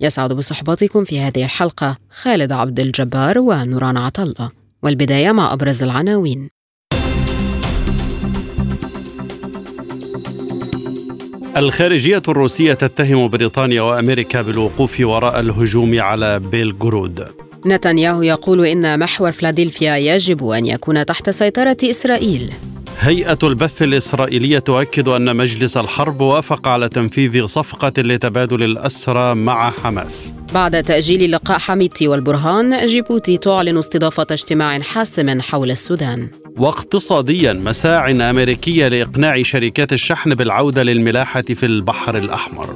يسعد بصحبتكم في هذه الحلقة خالد عبد الجبار ونوران عطلة والبداية مع أبرز العناوين. الخارجية الروسية تتهم بريطانيا وأمريكا بالوقوف وراء الهجوم على بيلغرود. نتنياهو يقول إن محور فلادلفيا يجب أن يكون تحت سيطرة إسرائيل. هيئة البث الإسرائيلية تؤكد أن مجلس الحرب وافق على تنفيذ صفقة لتبادل الأسرى مع حماس. بعد تأجيل لقاء حميدتي والبرهان جيبوتي تعلن استضافة اجتماع حاسم حول السودان. واقتصاديا مساع أمريكية لإقناع شركات الشحن بالعودة للملاحة في البحر الأحمر.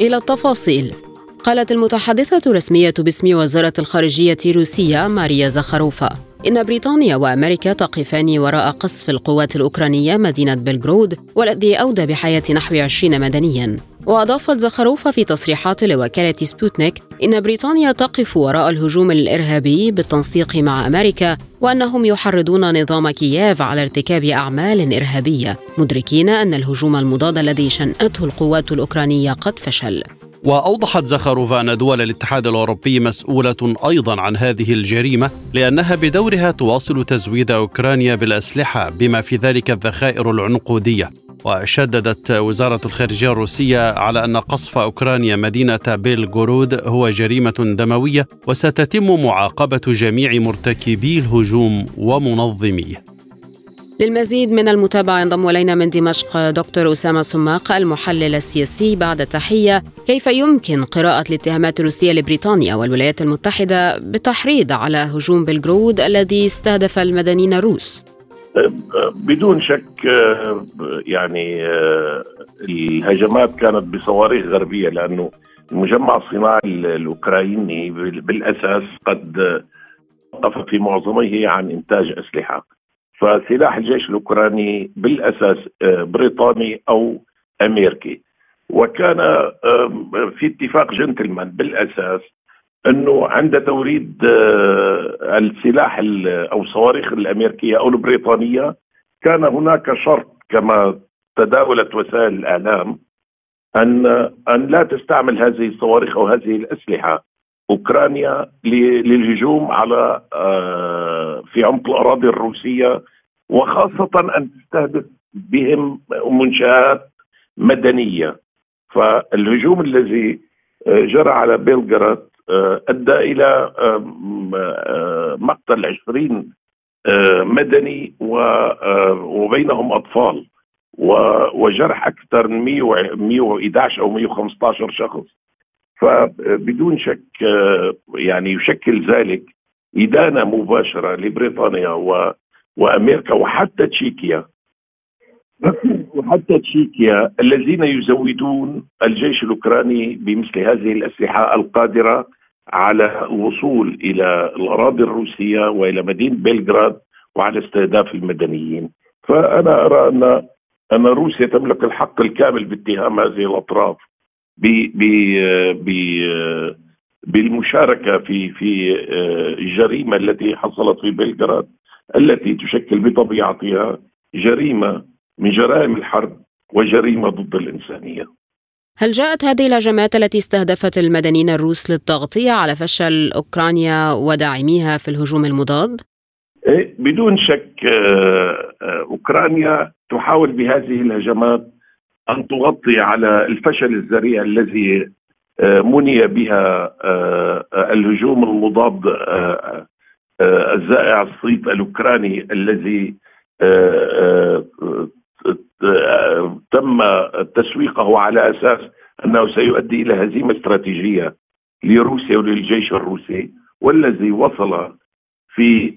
إلى التفاصيل. قالت المتحدثة الرسمية باسم وزارة الخارجية الروسية ماريا زخروفا إن بريطانيا وأمريكا تقفان وراء قصف القوات الأوكرانية مدينة بلغرود والذي أودى بحياة نحو 20 مدنياً. وأضافت زخروفا في تصريحات لوكالة سبوتنيك إن بريطانيا تقف وراء الهجوم الإرهابي بالتنسيق مع أمريكا وأنهم يحرضون نظام كييف على ارتكاب أعمال إرهابية مدركين أن الهجوم المضاد الذي شنته القوات الأوكرانية قد فشل. وأوضحت زخاروفا ان دول الاتحاد الأوروبي مسؤولة أيضا عن هذه الجريمة لأنها بدورها تواصل تزويد أوكرانيا بالأسلحة بما في ذلك الذخائر العنقودية. وشددت وزارة الخارجية الروسية على أن قصف أوكرانيا مدينة بيلغورود هو جريمة دموية وستتم معاقبة جميع مرتكبي الهجوم ومنظميه. للمزيد من المتابعة ينضم إلينا من دمشق دكتور أسامة سماق المحلل السياسي بعد تحية كيف يمكن قراءة الاتهامات الروسية لبريطانيا والولايات المتحدة بالتحريض على هجوم بلغرود الذي استهدف المدنيين الروس؟ بدون شك يعني الهجمات كانت بصواريخ غربية لأنه المجمع الصناعي الأوكراني بالأساس قد وقف في معظمه عن إنتاج أسلحة فسلاح الجيش الأوكراني بالأساس آه، بريطاني أو أمريكي. وكان في اتفاق جنتلمان بالأساس أنه عند توريد آه، السلاح أو الصواريخ الأمريكية أو البريطانية كان هناك شرط كما تداولت وسائل الإعلام أن أن لا تستعمل هذه الصواريخ أو هذه الأسلحة. أوكرانيا للهجوم على آه، في عمق الأراضي الروسية وخاصة أن تستهدف بهم منشآت مدنية. فالهجوم الذي آه، جرى على بيلغراد آه، أدى إلى مقتل 20 مدني وبينهم أطفال وجرح أكثر من 111 أو 115 شخص. فبدون شك يعني يشكل ذلك إدانة مباشرة لبريطانيا و وأمريكا وحتى تشيكيا. وحتى تشيكيا الذين يزودون الجيش الأوكراني بمثل هذه الأسلحة القادرة على الوصول إلى الأراضي الروسية وإلى مدينة بلغراد وعلى استهداف المدنيين. فأنا أرى أن أن روسيا تملك الحق الكامل باتهام هذه الأطراف. بالمشاركة في في الجريمه التي حصلت في بلغراد التي تشكل بطبيعتها جريمة من جرائم الحرب وجريمة ضد الإنسانية. هل جاءت هذه الهجمات التي استهدفت المدنيين الروس للتغطية على فشل أوكرانيا وداعميها في الهجوم المضاد؟ إيه، بدون شك آه، آه، أوكرانيا تحاول بهذه الهجمات أن تغطي على الفشل الذريع الذي آه، مني بها آه، الهجوم المضاد آه، الزائع الصيت الأوكراني الذي تم تسويقه على أساس أنه سيؤدي إلى هزيمة استراتيجية لروسيا وللجيش الروسي والذي وصل في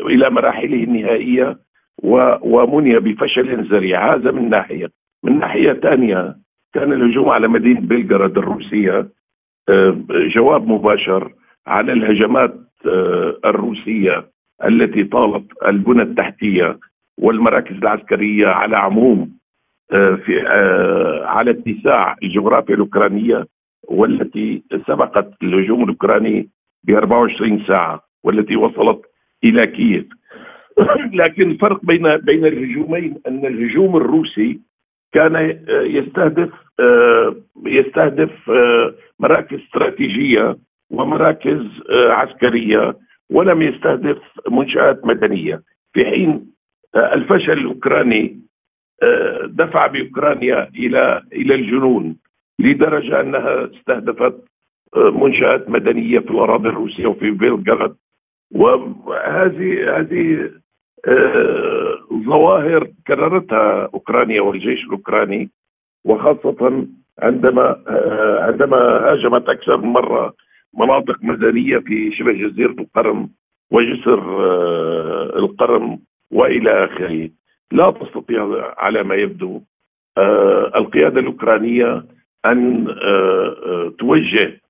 إلى مراحله النهائية ومني بفشل ذريع. هذا من ناحية. من ناحية ثانية كان الهجوم على مدينة بلغراد الروسية آه، جواب مباشر على الهجمات آه، الروسية التي طالت البنى التحتية والمراكز العسكرية على عموم آه، في على اتساع الجغرافيا الأوكرانية والتي سبقت الهجوم الأوكراني ب 24 ساعة والتي وصلت إلى كييف. لكن الفرق بين بين الهجومين أن الهجوم الروسي كان آه، يستهدف آه، يستهدف آه، مراكز استراتيجية ومراكز عسكرية ولم يستهدف منشآت مدنية. في حين الفشل الأوكراني دفع بأوكرانيا إلى إلى الجنون لدرجة أنها استهدفت منشآت مدنية في الأراضي الروسية وفي بلغراد وهذه هذه ظواهر كررتها أوكرانيا والجيش الأوكراني وخاصة عندما آه، عندما هاجمت أكثر من مرة مناطق مدنيه في شبه جزيرة القرم وجسر آه، القرم وإلى آخره. لا تستطيع على ما يبدو القيادة الأوكرانية أن توجه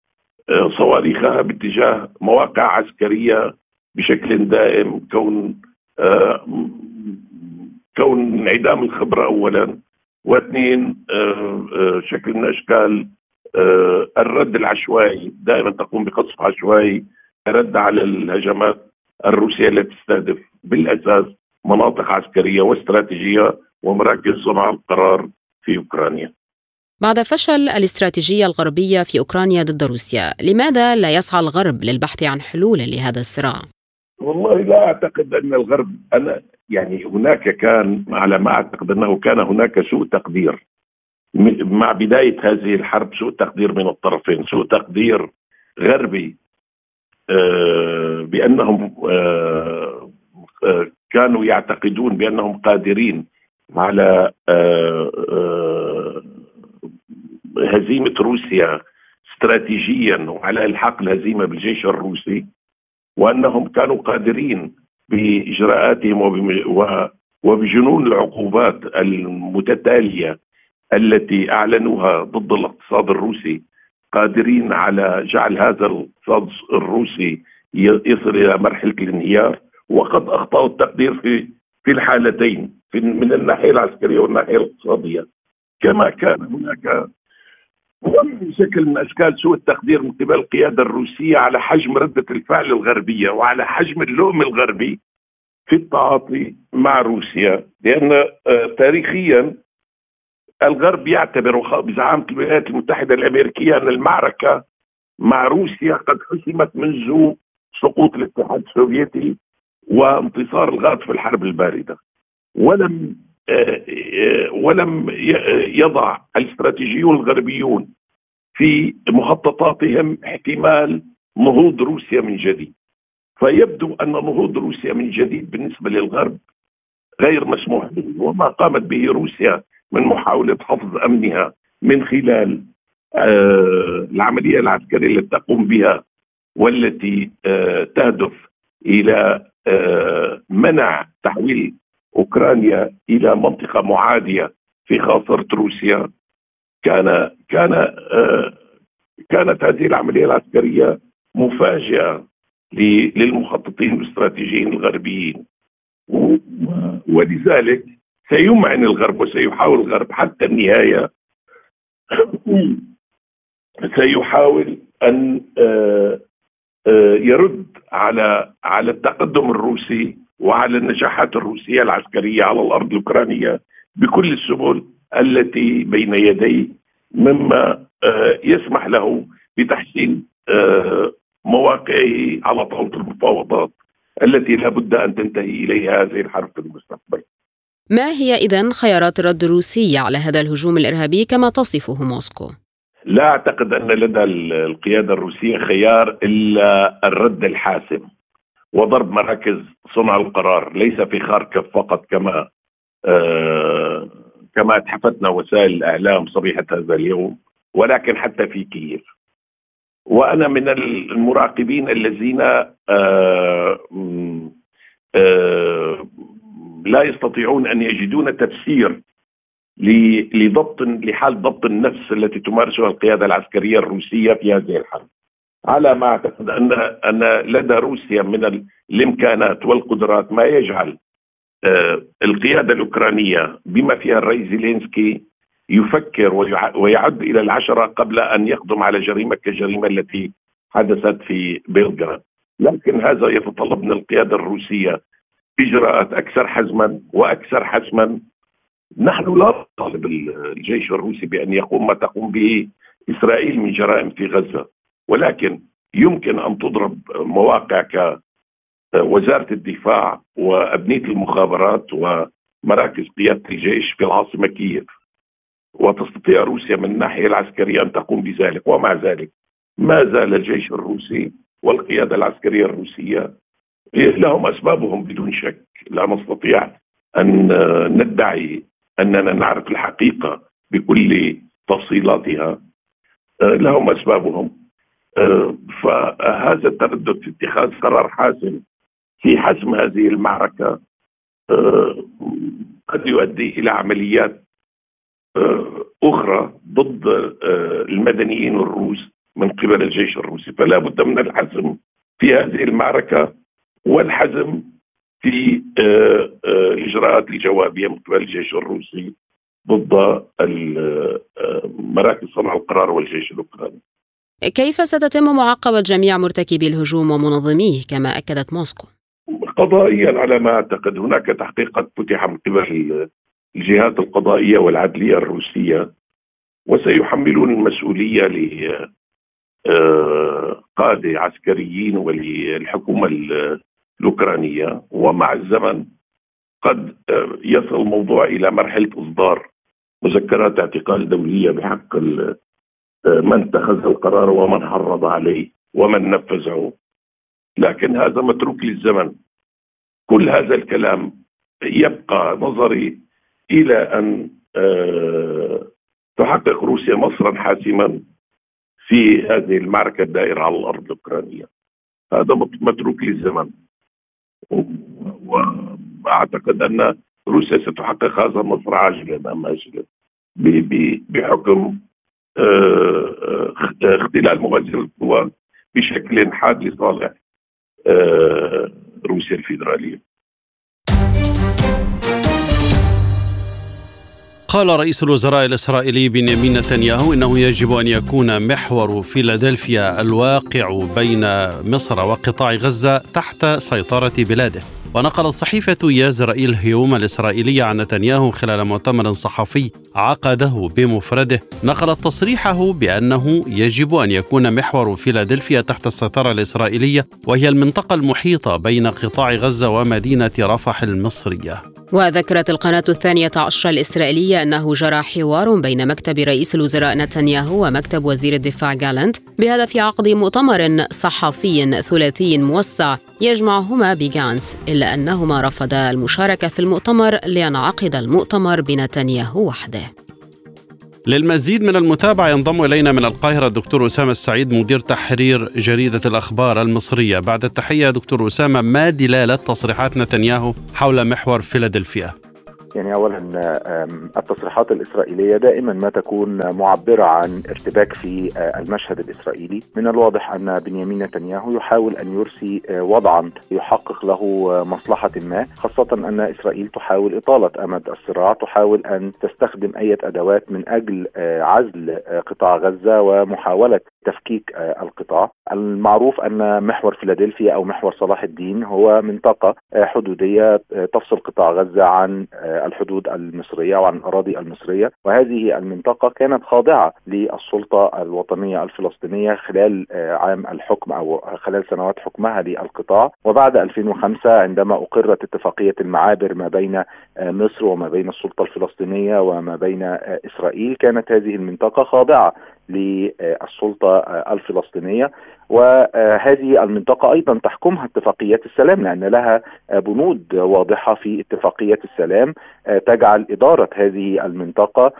صواريخها باتجاه مواقع عسكرية بشكل دائم كون آه، كون انعدام الخبره اولا واثنين آه، آه، شكل من اشكال الرد العشوائي دائما تقوم بقصف عشوائي رد على الهجمات الروسية التي تستهدف بالأساس مناطق عسكرية واستراتيجية ومراكز صنع القرار في أوكرانيا. بعد فشل الاستراتيجية الغربية في أوكرانيا ضد روسيا، لماذا لا يسعى الغرب للبحث عن حلول لهذا الصراع؟ والله لا أعتقد أن الغرب أنا يعني هناك كان على ما أعتقد أنه كان هناك سوء تقدير. مع بداية هذه الحرب سوء تقدير من الطرفين سوء تقدير غربي آه، بأنهم آه، آه، كانوا يعتقدون بأنهم قادرين على هزيمة روسيا استراتيجيا وعلى إلحاق الهزيمة بالجيش الروسي. وأنهم كانوا قادرين بإجراءاتهم وبجنون العقوبات المتتالية التي أعلنوها ضد الاقتصاد الروسي قادرين على جعل هذا الاقتصاد الروسي يصل إلى مرحلة الانهيار. وقد أخطأوا التقدير في في الحالتين من الناحية العسكرية والناحية الاقتصادية. كما كان هناك بشكل من أشكال سوء التقدير من قبل القيادة الروسية على حجم ردة الفعل الغربية وعلى حجم اللؤم الغربي في التعاطي مع روسيا. لأن آه، تاريخيا الغرب يعتبر بزعامه الولايات المتحدة الأمريكية أن المعركة مع روسيا قد حسمت منذ سقوط الاتحاد السوفيتي وانتصار الغرب في الحرب الباردة. ولم ولم يضع الاستراتيجيون الغربيون في مخططاتهم احتمال نهوض روسيا من جديد. فيبدو أن نهوض روسيا من جديد بالنسبة للغرب غير مسموح به وما قامت به روسيا من محاولة حفظ أمنها من خلال آه العملية العسكرية التي تقوم بها والتي آه تهدف إلى آه منع تحويل أوكرانيا إلى منطقة معادية في خاصرة روسيا. كان كان آه، كانت هذه العملية العسكرية مفاجاه للمخططين الاستراتيجيين الغربيين. ولذلك سيمعن الغرب وسيحاول الغرب حتى النهاية. سيحاول أن آه، آه، يرد على على التقدم الروسي وعلى النجاحات الروسية العسكرية على الأرض الأوكرانية بكل السبل التي بين يديه مما آه، يسمح له بتحسين آه، مواقعه على طاوله المفاوضات التي لا بد أن تنتهي إليها هذه الحرب في المستقبل. ما هي اذا خيارات الرد الروسيه على هذا الهجوم الإرهابي كما تصفه موسكو؟ لا أعتقد أن لدى القيادة الروسية خيار إلا الرد الحاسم وضرب مراكز صنع القرار ليس في خاركف فقط كما آه كما اتحفتنا وسائل الإعلام صبيحة هذا اليوم ولكن حتى في كييف وأنا من المراقبين الذين آه آه لا يستطيعون أن يجدون تفسير لضبط لحال ضبط النفس التي تمارسها القيادة العسكرية الروسية في هذه الحرب. على ما أعتقد ان أن لدى روسيا من الإمكانات والقدرات ما يجعل آه، القيادة الأوكرانية بما فيها الرئيس زيلينسكي يفكر ويعد إلى العشرة قبل أن يقدم على جريمة كالجريمه التي حدثت في بلغراد. لكن هذا يتطلب من القيادة الروسية إجراءات أكثر حزما وأكثر حسما نحن لا نطالب الجيش الروسي بأن يقوم ما تقوم به إسرائيل من جرائم في غزة. ولكن يمكن أن تضرب مواقع كوزاره الدفاع وأبنية المخابرات ومراكز قيادة الجيش في العاصمة كييف وتستطيع روسيا من الناحية العسكرية أن تقوم بذلك. ومع ذلك ما زال الجيش الروسي والقيادة العسكرية الروسية لهم أسبابهم بدون شك. لا نستطيع أن ندعي أننا نعرف الحقيقة بكل تفصيلاتها. لهم أسبابهم. فهذا التردد في اتخاذ قرار حاسم في حسم هذه المعركة قد يؤدي إلى عمليات أخرى ضد المدنيين الروس من قبل الجيش الروسي فلا بد من الحزم في هذه المعركة والحزم في الاجراءات الجوابيه من قبل الجيش الروسي ضد مراكز صنع القرار والجيش الأوكراني. كيف ستتم معاقبه جميع مرتكبي الهجوم ومنظميه كما أكدت موسكو؟ قضائيا على ما أعتقد هناك تحقيقات فتح من قبل الجهات القضائية والعدلية الروسية وسيحملون المسؤولية لقاده عسكريين وللحكومة الأوكرانية ومع الزمن قد يصل الموضوع إلى مرحلة إصدار مذكرات اعتقال دولية بحق من اتخذ القرار ومن حرض عليه ومن نفذه. لكن هذا متروك للزمن. كل هذا الكلام يبقى نظري إلى أن آه، تحقق روسيا نصرا حاسما في هذه المعركة الدائرة على الأرض الأوكرانية. هذا متروك للزمن. وأعتقد أن روسيا ستحقق هذا النصر عاجلا أم اجلا بحكم اختلال موازين القوى بشكل حاد لصالح روسيا الفيدرالية. قال رئيس الوزراء الإسرائيلي بنيامين نتنياهو إنه يجب أن يكون محور فيلادلفيا الواقع بين مصر وقطاع غزة تحت سيطرة بلاده. ونقلت صحيفة يسرائيل هيوم الإسرائيلية عن نتنياهو خلال مؤتمر صحفي عقده بمفرده. نقلت تصريحه بأنه يجب أن يكون محور فيلادلفيا تحت السيطرة الإسرائيلية وهي المنطقة المحيطة بين قطاع غزة ومدينة رفح المصرية. وذكرت القناة الثانية عشر الإسرائيلية أنه جرى حوار بين مكتب رئيس الوزراء نتنياهو ومكتب وزير الدفاع جالنت بهدف عقد مؤتمر صحفي ثلاثي موسع يجمعهما بجانس إلا أنهما رفضا المشاركة في المؤتمر لينعقد المؤتمر بنتنياهو وحده. للمزيد من المتابعة ينضم إلينا من القاهرة الدكتور أسامة السعيد مدير تحرير جريدة الأخبار المصرية. بعد التحية دكتور أسامة ما دلالة تصريحات نتنياهو حول محور فيلادلفيا؟ يعني اولا التصريحات الإسرائيلية دائما ما تكون معبرة عن ارتباك في آه، المشهد الإسرائيلي، من الواضح أن بنيامين نتنياهو يحاول أن يرسي آه، وضعا يحقق له آه، مصلحة ما، خاصة أن إسرائيل تحاول إطالة أمد الصراع، تحاول أن تستخدم أي أدوات من أجل عزل قطاع غزة ومحاولة تفكيك القطاع. المعروف أن محور فيلادلفيا أو محور صلاح الدين هو منطقة حدودية تفصل قطاع غزة عن الحدود المصرية وعن الأراضي المصرية وهذه المنطقة كانت خاضعة للسلطة الوطنية الفلسطينية خلال آه، عام الحكم أو خلال سنوات حكمها للقطاع وبعد 2005 عندما أقرت اتفاقية المعابر ما بين آه، مصر وما بين السلطة الفلسطينية وما بين آه، إسرائيل كانت هذه المنطقة خاضعة للسلطة الفلسطينية. وهذه المنطقة أيضا تحكمها اتفاقيات السلام لأن لها بنود واضحة في اتفاقية السلام تجعل إدارة هذه المنطقة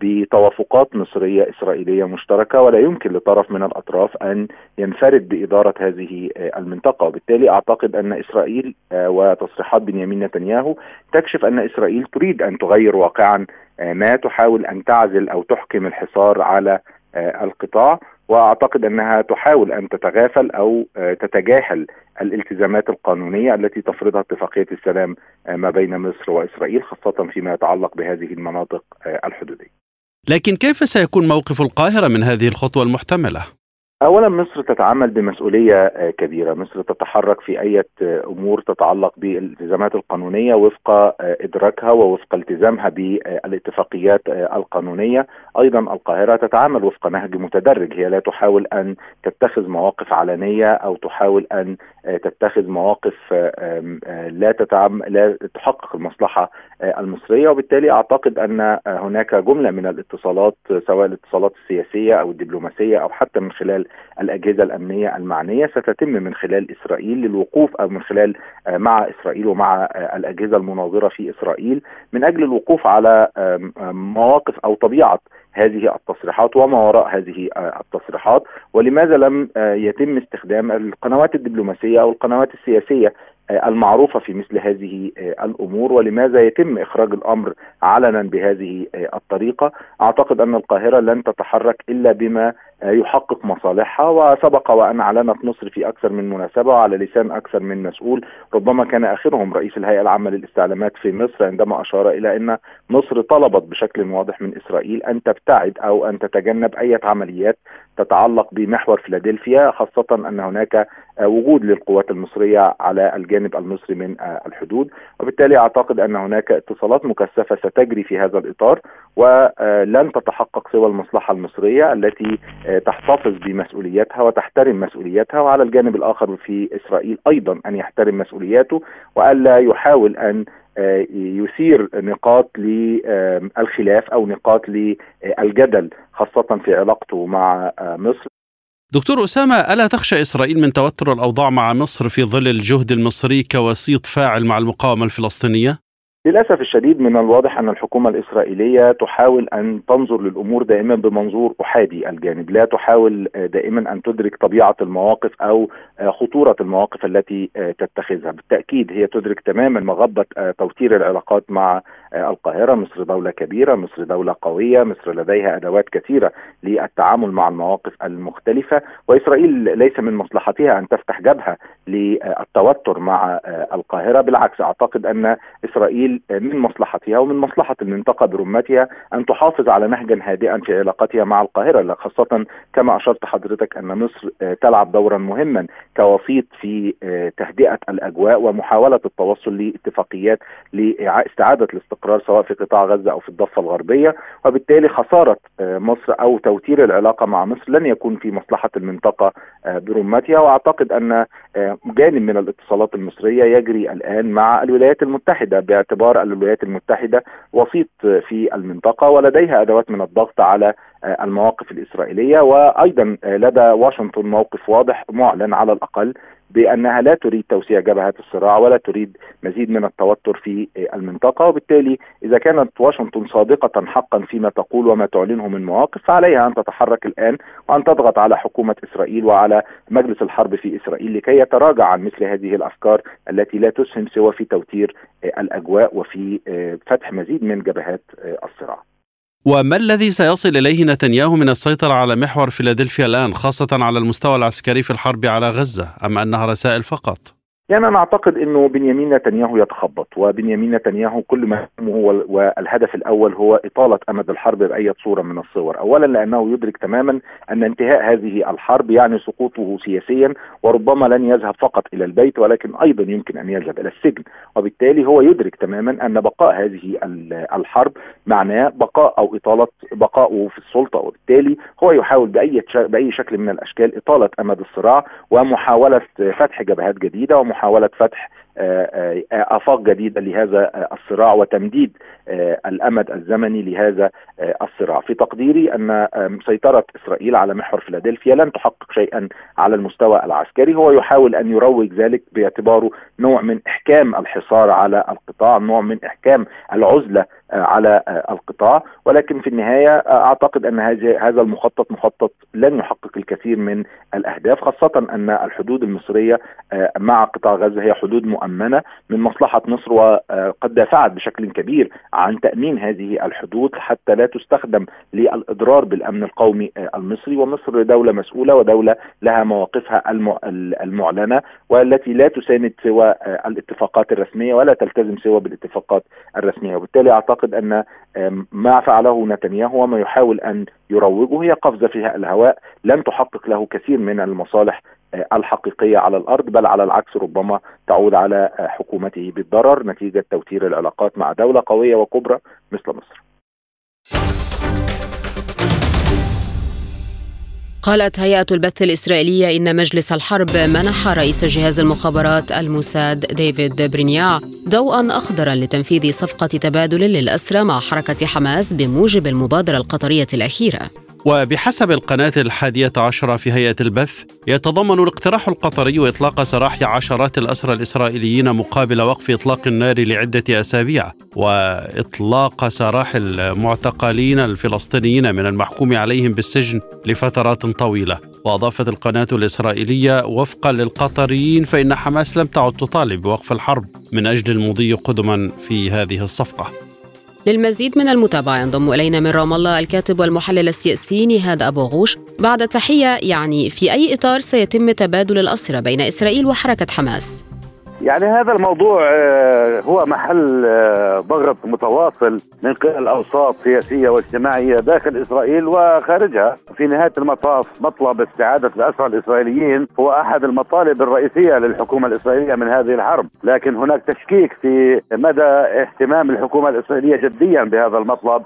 بتوافقات مصرية إسرائيلية مشتركة ولا يمكن لطرف من الأطراف أن ينفرد بإدارة هذه المنطقة. وبالتالي أعتقد أن إسرائيل وتصريحات بنيامين نتنياهو تكشف أن إسرائيل تريد أن تغير واقعا ما تحاول أن تعزل أو تحكم الحصار على القطاع وأعتقد أنها تحاول أن تتغافل أو تتجاهل الالتزامات القانونية التي تفرضها اتفاقية السلام ما بين مصر وإسرائيل خاصة فيما يتعلق بهذه المناطق الحدودية. لكن كيف سيكون موقف القاهرة من هذه الخطوة المحتملة؟ اولا مصر تتعامل بمسؤولية كبيرة، مصر تتحرك في أي أمور تتعلق بالالتزامات القانونية وفق إدراكها ووفق التزامها بالاتفاقيات القانونية، أيضا القاهرة تتعامل وفق نهج متدرج، هي لا تحاول أن تتخذ مواقف علنية أو تحاول أن تتخذ مواقف لا تتعامل لا تحقق المصلحة المصرية، وبالتالي أعتقد أن هناك جملة من الاتصالات سواء الاتصالات السياسية أو الدبلوماسية أو حتى من خلال الأجهزة الأمنية المعنية ستتم من خلال إسرائيل للوقوف أو من خلال مع إسرائيل ومع الأجهزة المناظرة في إسرائيل من أجل الوقوف على مواقف أو طبيعة هذه التصريحات وما وراء هذه التصريحات ولماذا لم يتم استخدام القنوات الدبلوماسية أو القنوات السياسية المعروفة في مثل هذه الأمور؟ ولماذا يتم إخراج الأمر علنا بهذه الطريقة؟ أعتقد أن القاهرة لن تتحرك إلا بما يحقق مصالحها وسبق وأن أعلنت مصر في أكثر من مناسبة وعلى لسان أكثر من مسؤول. ربما كان آخرهم رئيس الهيئة العامة للاستعلامات في مصر عندما أشار إلى أن مصر طلبت بشكل واضح من إسرائيل أن تبتعد أو أن تتجنب أي عمليات تتعلق بمحور فيلادلفيا خاصة أن هناك وجود للقوات المصرية على الجانب المصري من الحدود. وبالتالي أعتقد أن هناك اتصالات مكثفة ستجري في هذا الإطار ولن تتحقق سوى المصلحة المصرية التي تحتفظ بمسؤوليتها وتحترم مسؤوليتها. وعلى الجانب الآخر في إسرائيل أيضا أن يحترم مسؤولياته وألا يحاول أن يثير نقاط للخلاف أو نقاط للجدل خاصة في علاقته مع مصر دكتور أسامة ألا تخشى إسرائيل من توتر الأوضاع مع مصر في ظل الجهد المصري كوسيط فاعل مع المقاومة الفلسطينية؟ للأسف الشديد من الواضح أن الحكومة الإسرائيلية تحاول أن تنظر للأمور دائما بمنظور أحادي الجانب، لا تحاول دائما أن تدرك طبيعة المواقف أو خطورة المواقف التي تتخذها، بالتأكيد هي تدرك تماما مغبة توتير العلاقات مع القاهرة، مصر دولة كبيرة، مصر دولة قوية، مصر لديها أدوات كثيرة للتعامل مع المواقف المختلفة، وإسرائيل ليس من مصلحتها أن تفتح جبهة للتوتر مع القاهرة، بالعكس أعتقد أن إسرائيل من مصلحتها ومن مصلحة المنطقة برمتها أن تحافظ على نهجا هادئا في علاقتها مع القاهرة خاصة كما أشرت حضرتك أن مصر تلعب دورا مهما كوسيط في تهدئة الأجواء ومحاولة التوصل لاتفاقيات لاستعادة الاستقرار سواء في قطاع غزة أو في الضفة الغربية. وبالتالي خسارة مصر أو توتير العلاقة مع مصر لن يكون في مصلحة المنطقة برمتها. وأعتقد أن جانب من الاتصالات المصرية يجري الآن مع الولايات المتحدة باعتبار باعتبار الولايات المتحدة وسيط في المنطقة ولديها أدوات من الضغط على المواقف الإسرائيلية وأيضا لدى واشنطن موقف واضح معلن على الأقل بأنها لا تريد توسيع جبهات الصراع ولا تريد مزيد من التوتر في المنطقة وبالتالي إذا كانت واشنطن صادقة حقا فيما تقول وما تعلنه من مواقف فعليها أن تتحرك الآن وأن تضغط على حكومة إسرائيل وعلى مجلس الحرب في إسرائيل لكي يتراجع عن مثل هذه الأفكار التي لا تسهم سوى في توتير الأجواء وفي فتح مزيد من جبهات الصراع. وما الذي سيصل إليه نتنياهو من السيطرة على محور فيلادلفيا الآن خاصة على المستوى العسكري في الحرب على غزة أم أنها رسائل فقط؟ يعني أنا أعتقد إنه بنيامين نتنياهو يتخبط وبنيامين نتنياهو كل ما هو والهدف الأول هو إطالة أمد الحرب بأي صورة من الصور، اولا لأنه يدرك تماما أن انتهاء هذه الحرب يعني سقوطه سياسيا وربما لن يذهب فقط إلى البيت ولكن أيضا يمكن أن يذهب إلى السجن، وبالتالي هو يدرك تماما أن بقاء هذه الحرب معناه بقاء أو إطالة بقائه في السلطة. وبالتالي هو يحاول بأي بأي شكل من الأشكال إطالة أمد الصراع ومحاولة فتح جبهات جديدة ومحاوله فتح آفاق جديدة لهذا الصراع وتمديد الأمد الزمني لهذا الصراع. في تقديري أن سيطره إسرائيل على محور فيلادلفيا لن تحقق شيئا على المستوى العسكري. هو يحاول أن يروج ذلك باعتباره نوع من إحكام الحصار على القطاع نوع من إحكام العزلة على القطاع ولكن في النهاية أعتقد أن هذا المخطط مخطط لن يحقق الكثير من الأهداف خاصة أن الحدود المصرية مع قطاع غزة هي حدود مؤمنة من مصلحة مصر وقد دافعت بشكل كبير عن تأمين هذه الحدود حتى لا تستخدم للإضرار بالأمن القومي المصري. ومصر دولة مسؤولة ودولة لها مواقفها المعلنة والتي لا تساند سوى الاتفاقات الرسمية ولا تلتزم سوى بالاتفاقات الرسمية. وبالتالي أعتقد أن ما فعله نتنياهو وما يحاول أن يروجه هي قفزة في الهواء لن تحقق له كثير من المصالح الحقيقية على الأرض بل على العكس ربما تعود على حكومته بالضرر نتيجة توتير العلاقات مع دولة قوية وكبرى مثل مصر. قالت هيئة البث الإسرائيلية إن مجلس الحرب منح رئيس جهاز المخابرات الموساد ديفيد برينيا ضوءا أخضرا لتنفيذ صفقة تبادل للأسرى مع حركة حماس بموجب المبادرة القطرية الأخيرة. وبحسب القناة الحادية عشرة في هيئة البث يتضمن الاقتراح القطري إطلاق سراح عشرات الأسرى الإسرائيليين مقابل وقف إطلاق النار لعدة أسابيع وإطلاق سراح المعتقلين الفلسطينيين من المحكوم عليهم بالسجن لفترات طويلة. وأضافت القناة الإسرائيلية وفقا للقطريين فإن حماس لم تعد تطالب بوقف الحرب من أجل المضي قدما في هذه الصفقة. للمزيد من المتابعة ينضم إلينا من رام الله الكاتب والمحلل السياسي نهاد أبو غوش بعد تحية يعني في أي إطار سيتم تبادل الأسرى بين إسرائيل وحركة حماس؟ يعني هذا الموضوع هو محل ضغط متواصل من قبل أوساط سياسية واجتماعية داخل إسرائيل وخارجها، في نهاية المطاف مطلب استعادة الأسرى الإسرائيليين هو أحد المطالب الرئيسية للحكومة الإسرائيلية من هذه الحرب، لكن هناك تشكيك في مدى اهتمام الحكومة الإسرائيلية جديا بهذا المطلب.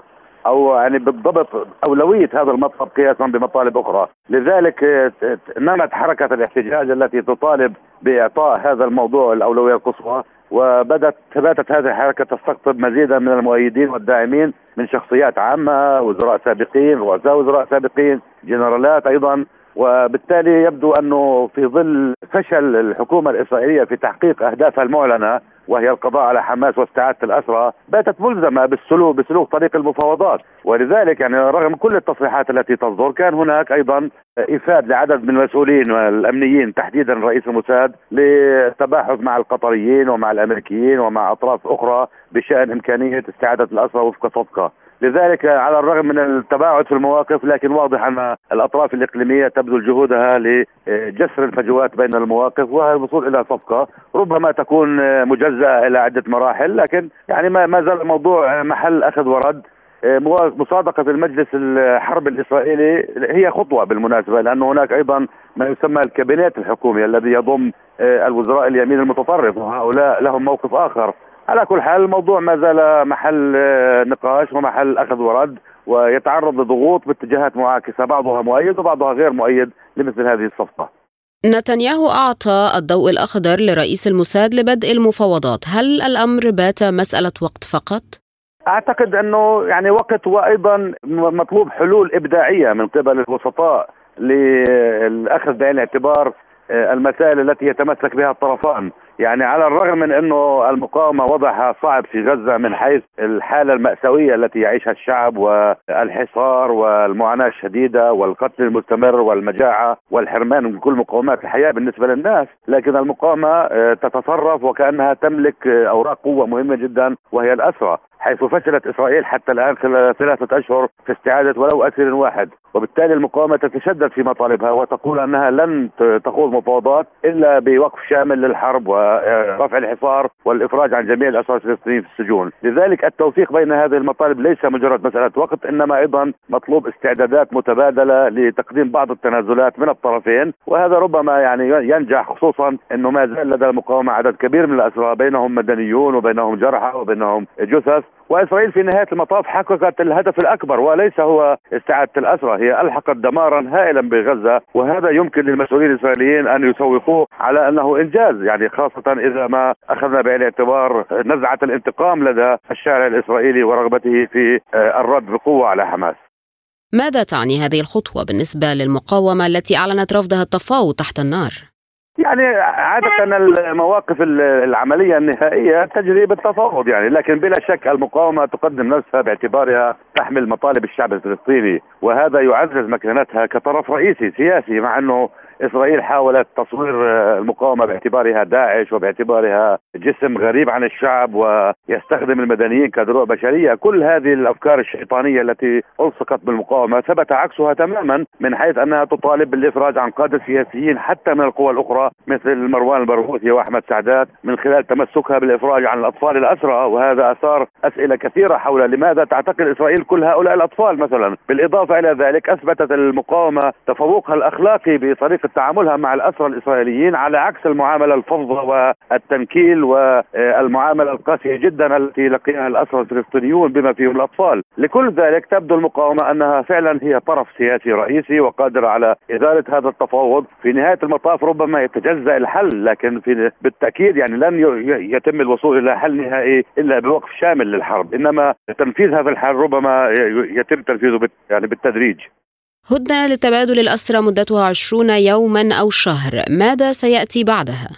أو يعني بالضبط أولوية هذا المطلب قياسا بمطالب أخرى، لذلك نمت حركة الاحتجاج التي تطالب بإعطاء هذا الموضوع الأولوية القصوى وبدت ثباتت هذه الحركة تستقطب مزيدا من المؤيدين والداعمين من شخصيات عامة وزراء سابقين رؤساء وزراء سابقين جنرالات أيضا. وبالتالي يبدو أنه في ظل فشل الحكومة الإسرائيلية في تحقيق اهدافها المعلنة وهي القضاء على حماس واستعادة الأسرى باتت ملزمة بالسلوك بسلوك طريق المفاوضات. ولذلك يعني رغم كل التصريحات التي تصدر كان هناك أيضا إفاد لعدد من المسؤولين والامنيين تحديدا رئيس الموساد للتباحث مع القطريين ومع الأمريكيين ومع أطراف أخرى بشأن إمكانية استعادة الأسرى وفق صفقة. لذلك على الرغم من التباعد في المواقف لكن واضح أن الأطراف الإقليمية تبذل جهودها لجسر الفجوات بين المواقف والوصول إلى صفقة ربما تكون مجزأة إلى عدة مراحل لكن يعني ما زال الموضوع محل أخذ ورد. مصادقة المجلس الحرب الإسرائيلي هي خطوة بالمناسبة لأن هناك أيضا ما يسمى الكابينيت الحكومي الذي يضم الوزراء اليمين المتطرف وهؤلاء لهم موقف آخر. على كل حال الموضوع ما زال محل نقاش ومحل أخذ ورد ويتعرض لضغوط باتجاهات معاكسة بعضها مؤيد وبعضها غير مؤيد لمثل هذه الصفقة. نتنياهو أعطى الضوء الأخضر لرئيس الموساد لبدء المفاوضات، هل الأمر بات مسألة وقت فقط؟ أعتقد أنه يعني وقت وأيضا مطلوب حلول إبداعية من قبل الوسطاء للأخذ بعين الاعتبار المسائل التي يتمسك بها الطرفان يعني على الرغم من إنه المقاومة وضعها صعب في غزة من حيث الحالة المأساوية التي يعيشها الشعب والحصار والمعاناة الشديدة والقتل المستمر والمجاعة والحرمان من كل مقومات الحياة بالنسبة للناس، لكن المقاومة تتصرف وكأنها تملك أوراق قوة مهمة جدا وهي الأسرى، حيث فشلت إسرائيل حتى الآن خلال ثلاثة أشهر في استعادة ولو اسير واحد، وبالتالي المقاومة تتشدد في مطالبها وتقول أنها لن تخوض مفاوضات إلا بوقف شامل للحرب ورفع الحصار والإفراج عن جميع الأسرى الفلسطينيين في السجون، لذلك التوفيق بين هذه المطالب ليس مجرد مسألة وقت إنما أيضا مطلوب استعدادات متبادلة لتقديم بعض التنازلات من الطرفين، وهذا ربما يعني ينجح خصوصا إنه ما زال لدى المقاومة عدد كبير من الأسرى بينهم مدنيون وبينهم جرحى وبينهم جثث. وإسرائيل في نهاية المطاف حققت الهدف الأكبر وليس هو استعادة الأسرى هي ألحقت دمارا هائلا بغزة وهذا يمكن للمسؤولين الإسرائيليين أن يسوقوه على أنه إنجاز يعني خاصة إذا ما أخذنا بعين الاعتبار نزعة الانتقام لدى الشارع الإسرائيلي ورغبته في آه، الرد بقوة على حماس ماذا تعني هذه الخطوة بالنسبة للمقاومة التي أعلنت رفضها التفاوض تحت النار؟ يعني عادة المواقف العملية النهائية تجري بالتفاوض يعني لكن بلا شك المقاومة تقدم نفسها باعتبارها تحمل مطالب الشعب الفلسطيني وهذا يعزز مكانتها كطرف رئيسي سياسي مع أنه إسرائيل حاولت تصوير المقاومة باعتبارها داعش وباعتبارها جسم غريب عن الشعب ويستخدم المدنيين كدروع بشرية، كل هذه الأفكار الشيطانية التي ألصقت بالمقاومة ثبت عكسها تماما من حيث أنها تطالب بالإفراج عن قادة سياسيين حتى من القوى الأخرى مثل مروان البرغوثي وأحمد سعدات من خلال تمسكها بالإفراج عن الأطفال الأسرى. وهذا أثار أسئلة كثيرة حول لماذا تعتقل إسرائيل كل هؤلاء الأطفال مثلا، بالإضافة إلى ذلك أثبتت المقاومة تفوقها الأخلاقي بطريقه تعاملها مع الأسرى الإسرائيليين على عكس المعاملة الفظة والتنكيل والمعاملة القاسية جدا التي لقيها الأسرى الفلسطينيون بما فيهم الأطفال. لكل ذلك تبدو المقاومة أنها فعلا هي طرف سياسي رئيسي وقادرة على إزالة هذا التفاوض. في نهاية المطاف ربما يتجزأ الحل لكن في بالتأكيد يعني لن يتم الوصول إلى حل نهائي إلا بوقف شامل للحرب. إنما تنفيذ هذا الحل ربما يتم تنفيذه يعني بالتدريج. هدنة لتبادل الأسرى مدتها عشرون يوما أو شهر. ماذا سيأتي بعدها؟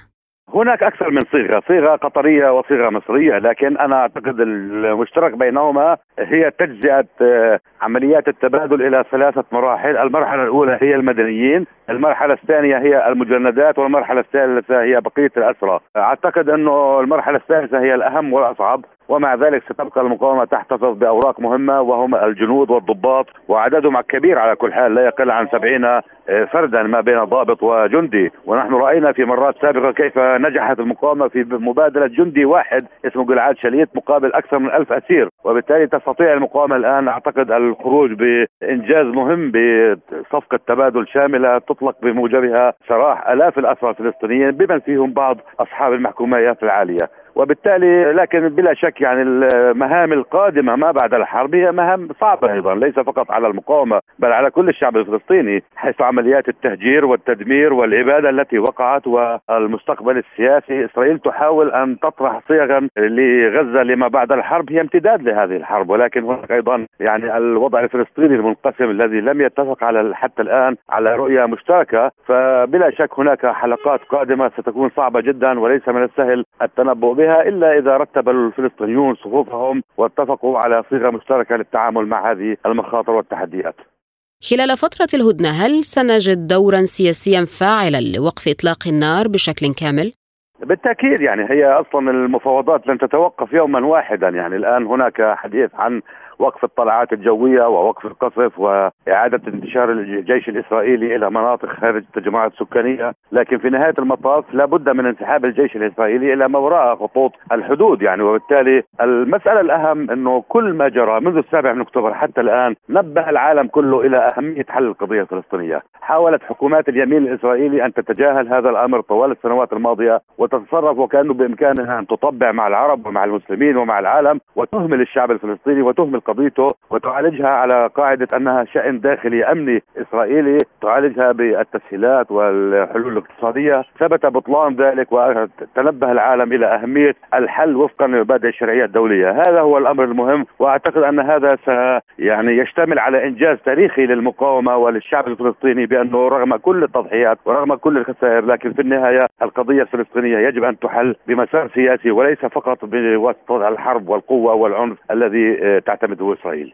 هناك أكثر من صيغة صيغة قطرية وصيغة مصرية لكن أنا أعتقد المشترك بينهما هي تجزئة آه، عمليات التبادل إلى ثلاثة مراحل. المرحلة الأولى هي المدنيين المرحلة الثانية هي المجندات والمرحلة الثالثة هي بقية الأسرى. أعتقد أنه المرحلة الثالثة هي الأهم والأصعب. ومع ذلك ستبقى المقاومة تحتفظ بأوراق مهمة وهم الجنود والضباط وعددهم كبير على كل حال لا يقل عن سبعين آه، فردا ما بين ضابط وجندي. ونحن رأينا في مرات سابقة كيف نجحت المقاومة في مبادلة جندي واحد اسمه جلعاد شليت مقابل أكثر من ألف أسير. وبالتالي تستطيع المقاومة الآن أعتقد الخروج بإنجاز مهم بصفقة تبادل شاملة تطلق بموجبها سراح آلاف الأسرى الفلسطينيين بمن فيهم بعض أصحاب المحكوميات العالية. وبالتالي لكن بلا شك يعني المهام القادمة ما بعد الحرب هي مهام صعبة أيضا ليس فقط على المقاومة بل على كل الشعب الفلسطيني حيث عمليات التهجير والتدمير والاباده التي وقعت والمستقبل السياسي. إسرائيل تحاول أن تطرح صيغا لغزة لما بعد الحرب هي امتداد لهذه الحرب ولكن هناك أيضا يعني الوضع الفلسطيني المنقسم الذي لم يتفق على حتى الآن على رؤية مشتركة. فبلا شك هناك حلقات قادمة ستكون صعبة جدا وليس من السهل التنبؤ بها. بها إلا إذا رتب الفلسطينيون صفوفهم واتفقوا على صيغة مشتركة للتعامل مع هذه المخاطر والتحديات. خلال فترة الهدنة هل سنجد دورا سياسيا فاعلا لوقف إطلاق النار بشكل كامل؟ بالتأكيد يعني هي أصلا المفاوضات لن تتوقف يوما واحدا يعني الآن هناك حديث عن وقف الطلعات الجوية ووقف القصف وإعادة انتشار الجيش الإسرائيلي إلى مناطق خارج التجمعات السكانيه، لكن في نهاية المطاف لابد من انسحاب الجيش الإسرائيلي إلى ما وراء خطوط الحدود يعني. وبالتالي المسألة الأهم إنه كل ما جرى منذ السابع من أكتوبر حتى الآن نبه العالم كله إلى أهمية حل القضية الفلسطينية، حاولت حكومات اليمين الإسرائيلي أن تتجاهل هذا الأمر طوال السنوات الماضية وتتصرف وكانه بإمكانها أن تطبع مع العرب ومع المسلمين ومع العالم وتهمل الشعب الفلسطيني وتهمل قضيته وتعالجها على قاعدة أنها شأن داخلي أمني إسرائيلي تعالجها بالتسهيلات والحلول الاقتصادية. ثبت بطلان ذلك وتنبه العالم إلى أهمية الحل وفقا لمبادئ الشرعية الدولية. هذا هو الأمر المهم وأعتقد أن هذا س يعني يشتمل على إنجاز تاريخي للمقاومة وللشعب الفلسطيني بأنه رغم كل التضحيات ورغم كل الخسائر لكن في النهاية القضية الفلسطينية يجب أن تحل بمسار سياسي وليس فقط بوسط الحرب والقوة والعنف الذي آه، تعتمده إسرائيل إسرائيل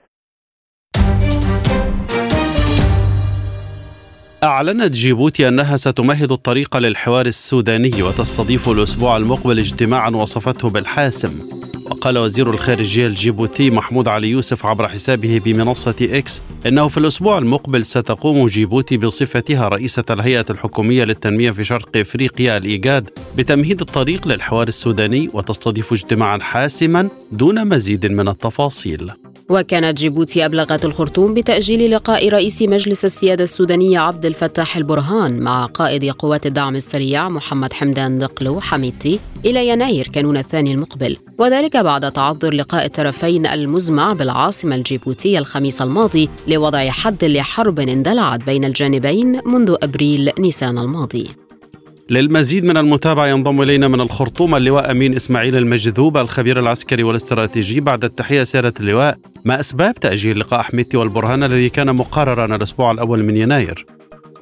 أعلنت جيبوتي أنها ستمهد الطريق للحوار السوداني وتستضيف الأسبوع المقبل اجتماعا وصفته بالحاسم. وقال وزير الخارجية الجيبوتي محمود علي يوسف عبر حسابه بمنصة إكس إنه في الأسبوع المقبل ستقوم جيبوتي بصفتها رئيسة الهيئة الحكومية للتنمية في شرق إفريقيا الإيجاد بتمهيد الطريق للحوار السوداني وتستضيف اجتماعا حاسما دون مزيد من التفاصيل. وكانت جيبوتي أبلغت الخرطوم بتأجيل لقاء رئيس مجلس السيادة السوداني عبد الفتاح البرهان مع قائد قوات الدعم السريع محمد حمدان دقلو حميدتي إلى يناير كانون الثاني المقبل. وذلك بعد تعذر لقاء الطرفين المزمع بالعاصمة الجيبوتية الخميس الماضي لوضع حد لحرب اندلعت بين الجانبين منذ أبريل نيسان الماضي. للمزيد من المتابعة ينضم إلينا من الخرطوم اللواء أمين إسماعيل المجذوب الخبير العسكري والاستراتيجي بعد التحية سيادة اللواء ما أسباب تأجيل لقاء حميدتي والبرهان الذي كان مقررا الأسبوع الأول من يناير؟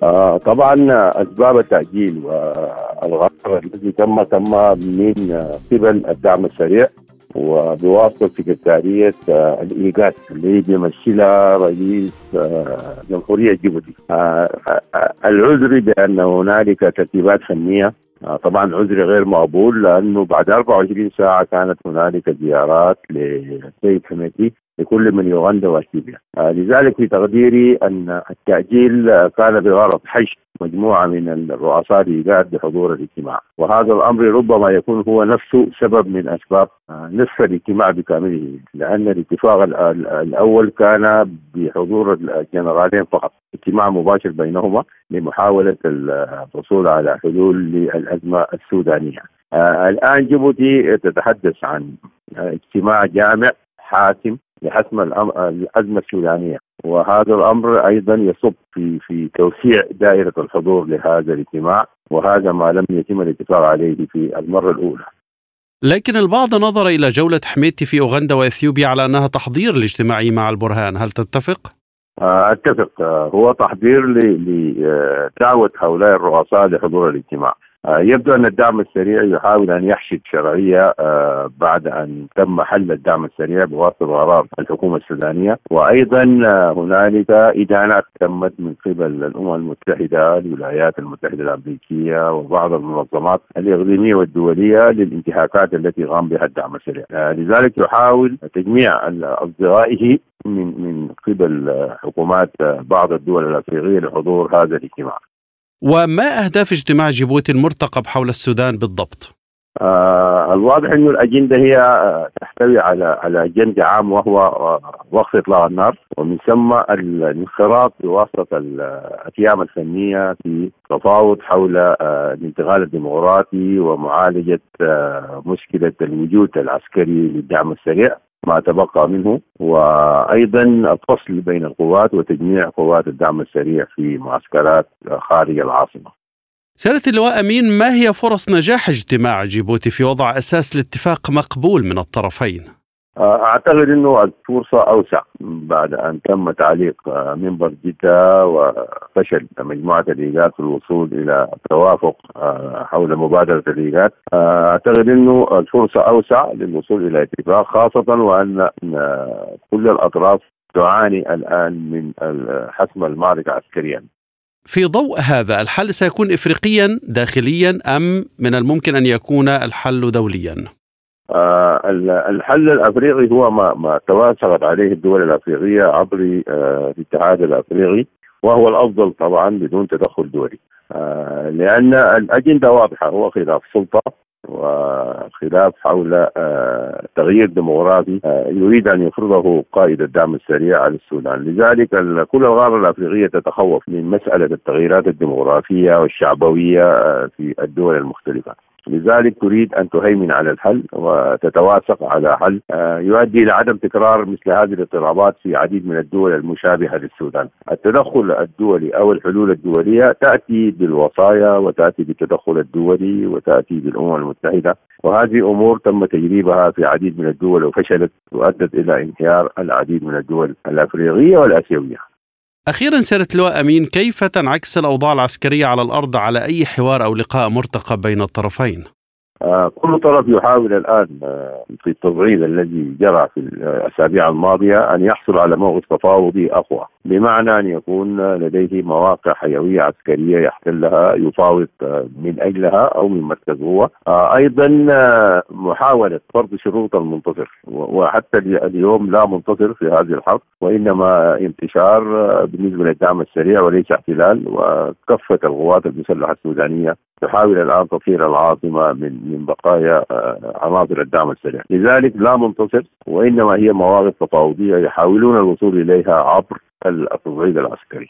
آه طبعا أسباب التأجيل والغرض الذي تم تم من قبل الدعم السريع وبواسطة سكرتارية آه الايجاد اللي بيمثلها رئيس آه جمهورية جيبوتي. آه العذر بأن هنالك ترتيبات فنية. طبعا عذر غير مقبول لأنه بعد 24 ساعة كانت هنالك زيارات للسيد حميدتي لكل من يوغندا واثيوبيا آه لذلك في تقديري أن التأجيل كان بغرض حشد مجموعة من الرؤساء الايجاد بحضور الاجتماع. وهذا الأمر ربما يكون هو نفسه سبب من أسباب آه نصف الاجتماع بكامله. لأن الاتفاق الأول كان بحضور الجنرالين فقط. اجتماع مباشر بينهما لمحاولة الحصول على حلول للأزمة السودانية. آه الآن جيبوتي تتحدث عن اجتماع جامع حاسم لحسم الازمه السودانية وهذا الأمر أيضا يصب في في توسيع دائرة الحضور لهذا الاجتماع وهذا ما لم يتم الاتفاق عليه في المرة الأولى. لكن البعض نظر إلى جولة حميدتي في أوغندا وإثيوبيا على أنها تحضير لاجتماعه مع البرهان، هل تتفق؟ أتفق هو تحضير لدعوه هؤلاء الرؤساء لحضور الاجتماع. يبدو أن الدعم السريع يحاول أن يحشد شرعية بعد أن تم حل الدعم السريع بواسطة قرار الحكومة السودانية. وأيضا هنالك إدانات تمت من قبل الأمم المتحدة الولايات المتحدة الأمريكية وبعض المنظمات الإقليمية والدولية للانتهاكات التي قام بها الدعم السريع. لذلك يحاول تجميع أصدقائه من من قبل حكومات بعض الدول الأفريقية لحضور هذا الاجتماع. وما أهداف اجتماع جيبوتي المرتقب حول السودان بالضبط؟ آه الواضح إنه الأجندة هي آه تحتوي على على اجنده عام وهو آه وقف إطلاق النار ومن ثم الانخراط بواسطة الأقيام الفنية في تفاوض حول آه الانتقال الديمقراطي ومعالجة آه مشكلة الوجود العسكري للدعم السريع ما تبقى منه وأيضا الفصل بين القوات وتجميع قوات الدعم السريع في معسكرات خارج العاصمة. سيادة اللواء أمين ما هي فرص نجاح اجتماع جيبوتي في وضع أساس لاتفاق مقبول من الطرفين؟ أعتقد إنه الفرصة أوسع بعد أن تم تعليق منبر جده وفشل مجموعة الايجاد في الوصول إلى توافق حول مبادرة الايجاد أعتقد إنه الفرصة أوسع للوصول إلى اتفاق خاصة وأن كل الأطراف تعاني الآن من حسم المعركة عسكريا في ضوء هذا الحل سيكون افريقيا داخليا أم من الممكن أن يكون الحل دوليا؟ آه الحل الأفريقي هو ما ما توافقت عليه الدول الأفريقية عبر آه الاتحاد الأفريقي وهو الأفضل طبعا بدون تدخل دولي آه لأن الأجندة واضحة هو خلاف سلطة وخلاف حول تغيير ديمغرافي يريد أن يفرضه قائد الدعم السريع على السودان، لذلك كل القاره الأفريقية تتخوف من مسألة التغييرات الديمغرافيه والشعبوية في الدول المختلفة. لذلك تريد أن تهيمن على الحل وتتوافق على حل يؤدي إلى عدم تكرار مثل هذه الاضطرابات في عديد من الدول المشابهة للسودان. التدخل الدولي أو الحلول الدولية تأتي بالوصاية وتأتي بالتدخل الدولي وتأتي بالأمم المتحدة وهذه أمور تم تجريبها في عديد من الدول وفشلت وأدت إلى انهيار العديد من الدول الأفريقية والأسيوية. أخيرا سيادة اللواء أمين كيف تنعكس الأوضاع العسكرية على الأرض على أي حوار أو لقاء مرتقب بين الطرفين؟ آه كل طرف يحاول الآن آه في التصعيد الذي جرى في الأسابيع الماضية أن يحصل على موقف تفاوضي أقوى بمعنى أن يكون لديه مواقع حيوية عسكرية يحتلها يفاوض آه من أجلها أو من مركز هو أيضا محاولة فرض شروط المنتصر. وحتى اليوم لا منتصر في هذه الحرب وإنما انتشار بالنسبة للدعم السريع وليس احتلال وكفة القوات المسلحة السودانية تحاول الآن تطهير العاصمة من من بقايا آه، عناصر الدعم السريع، لذلك لا منتصر وإنما هي مواقف تفاوضيه يحاولون الوصول إليها عبر التصعيد العسكري.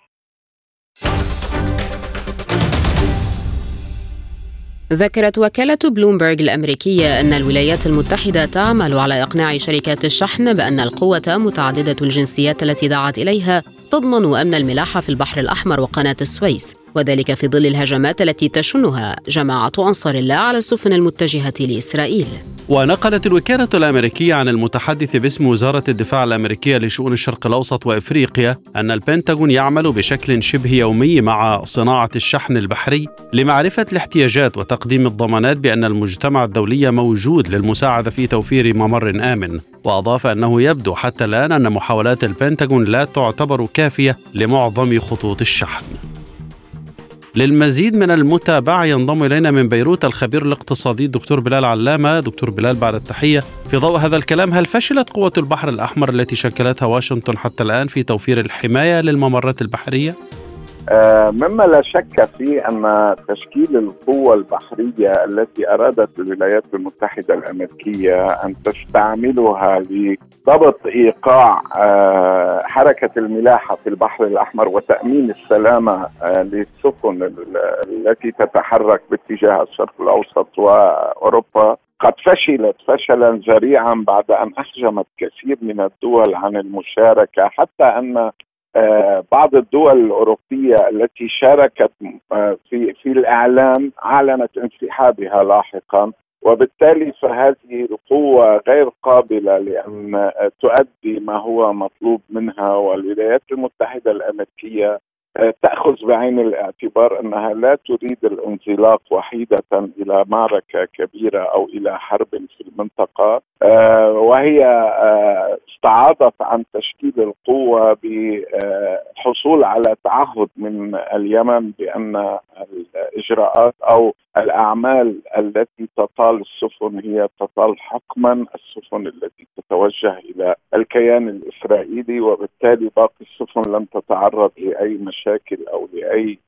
ذكرت وكالة بلومبرج الأمريكية أن الولايات المتحدة تعمل على إقناع شركات الشحن بأن القوة متعددة الجنسيات التي دعت إليها تضمن أمن الملاحة في البحر الأحمر وقناة السويس وذلك في ظل الهجمات التي تشنها جماعة أنصار الله على السفن المتجهة لإسرائيل. ونقلت الوكالة الأمريكية عن المتحدث باسم وزارة الدفاع الأمريكية لشؤون الشرق الأوسط وإفريقيا أن البنتاغون يعمل بشكل شبه يومي مع صناعة الشحن البحري لمعرفة الاحتياجات وتقديم الضمانات بأن المجتمع الدولي موجود للمساعدة في توفير ممر آمن. وأضاف أنه يبدو حتى الآن أن محاولات البنتاغون لا تعتبر كافية لمعظم خطوط الشحن. للمزيد من المتابعة ينضم إلينا من بيروت الخبير الاقتصادي الدكتور بلال علامة دكتور بلال بعد التحية في ضوء هذا الكلام هل فشلت قوة البحر الأحمر التي شكلتها واشنطن حتى الآن في توفير الحماية للممرات البحرية؟ آه، مما لا شك فيه أن تشكيل القوة البحرية التي أرادت الولايات المتحدة الأمريكية أن تستعملها لضبط إيقاع آه، حركة الملاحة في البحر الأحمر وتأمين السلامة آه، للسفن التي تتحرك باتجاه الشرق الأوسط وأوروبا. قد فشلت فشلا ذريعا بعد أن أحجمت كثير من الدول عن المشاركة حتى أن بعض الدول الأوروبية التي شاركت آه، في في الإعلام أعلنت انسحابها لاحقا وبالتالي فهذه القوة غير قابلة لأن تؤدي ما هو مطلوب منها والولايات المتحدة الأمريكية آه، تأخذ بعين الاعتبار أنها لا تريد الانزلاق وحيدة إلى معركة كبيرة أو إلى حرب في المنطقة. آه، وهي آه، استعاضت عن تشكيل القوة بالحصول على تعهد من اليمن بأن الإجراءات أو الأعمال التي تطال السفن هي تطال حكما السفن التي تتوجه إلى الكيان الإسرائيلي وبالتالي باقي السفن لم تتعرض لأي مشاكل أو لأي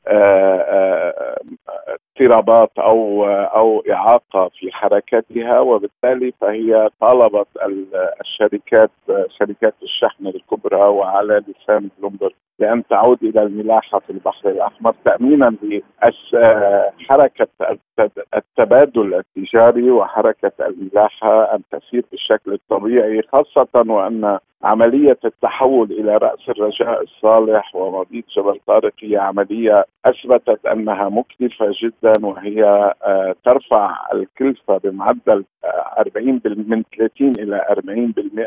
اضطرابات أو أو إعاقة في حركتها وبالتالي فهي طالبت الشركات شركات الشحن الكبرى وعلى لسان بلومبرج بأن تعود إلى الملاحة في البحر الأحمر تأمينا لحركة التبادل التجاري وحركة الملاحة أن تسير بالشكل الطبيعي خاصة وأن عملية التحول إلى رأس الرجاء الصالح ومضيق جبل طارق هي عملية أثبتت أنها مكلفة جدا وهي آه، ترفع الكلفة بمعدل 40 آه، من 30 إلى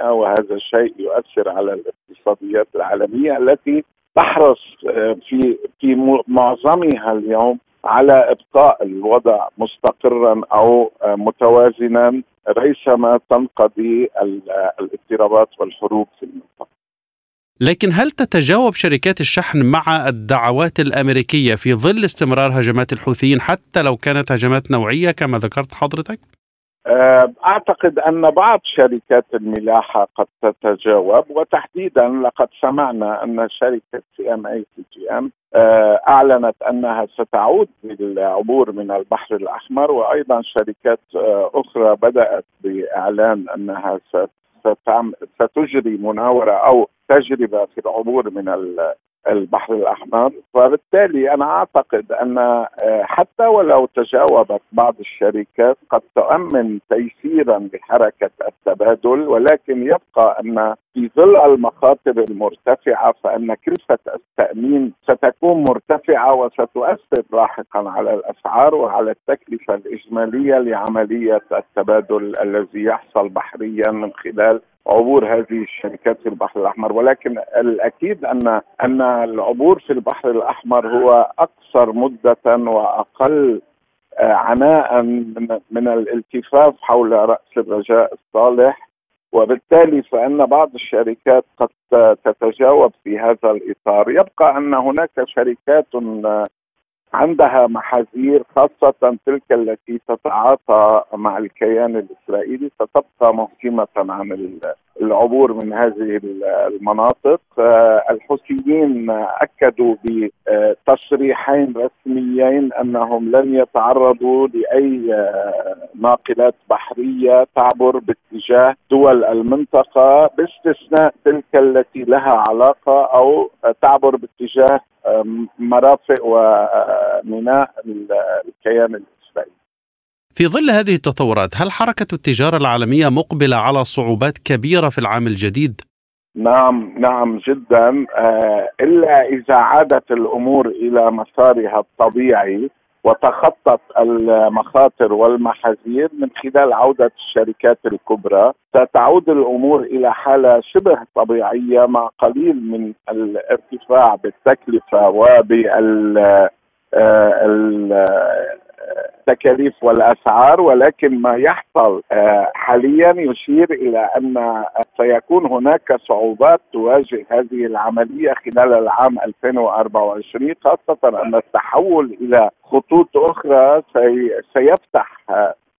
40% وهذا الشيء يؤثر على الاقتصاديات العالمية التي تحرص آه، في في معظمها اليوم على إبقاء الوضع مستقرا أو متوازنا ريثما تنقضي الاضطرابات والحروب في المنطقة. لكن هل تتجاوب شركات الشحن مع الدعوات الأمريكية في ظل استمرار هجمات الحوثيين حتى لو كانت هجمات نوعية كما ذكرت حضرتك؟ آه، أعتقد أن بعض شركات الملاحة قد تتجاوب وتحديدا لقد سمعنا أن شركة سي ام اي سي جي ام أعلنت أنها ستعود للعبور من البحر الأحمر وأيضا شركات آه، أخرى بدأت بإعلان أنها ستجري مناورة أو تجربة في العبور من البحر الأحمر. وبالتالي أنا أعتقد أن آه، حتى ولو تجاوبت بعض الشركات قد تؤمن تيسيرا لحركة التبادل ولكن يبقى أن في ظل المخاطر المرتفعة فأن كلفة التأمين ستكون مرتفعة وستؤثر لاحقا على الأسعار وعلى التكلفة الإجمالية لعملية التبادل الذي يحصل بحريا من خلال عبور هذه الشركات في البحر الأحمر ولكن الأكيد ان أن العبور في البحر الأحمر هو أقصر مدة وأقل آه، عناء من الالتفاف حول رأس الرجاء الصالح. وبالتالي فإن بعض الشركات قد تتجاوب في هذا الإطار. يبقى أن هناك شركات عندها محاذير خاصة تلك التي تتعاطى مع الكيان الإسرائيلي ستبقى مهتمة عن العبور من هذه المناطق. الحوثيين أكدوا بتصريحين رسميين أنهم لن يتعرضوا لأي ناقلات بحرية تعبر باتجاه دول المنطقة باستثناء تلك التي لها علاقة أو تعبر باتجاه مرافق وميناء الكيان الإسرائيلي. في ظل هذه التطورات هل حركة التجارة العالمية مقبلة على صعوبات كبيرة في العام الجديد؟ نعم نعم جدا آه، إلا إذا عادت الأمور إلى مسارها الطبيعي وتخطت المخاطر والمحاذير من خلال عودة الشركات الكبرى ستعود الأمور إلى حالة شبه طبيعية مع قليل من الارتفاع بالتكلفة وبال التكاليف والأسعار ولكن ما يحصل آه، حاليا يشير إلى أن سيكون هناك صعوبات تواجه هذه العملية خلال العام 2024 خاصة أن التحول إلى خطوط أخرى سيفتح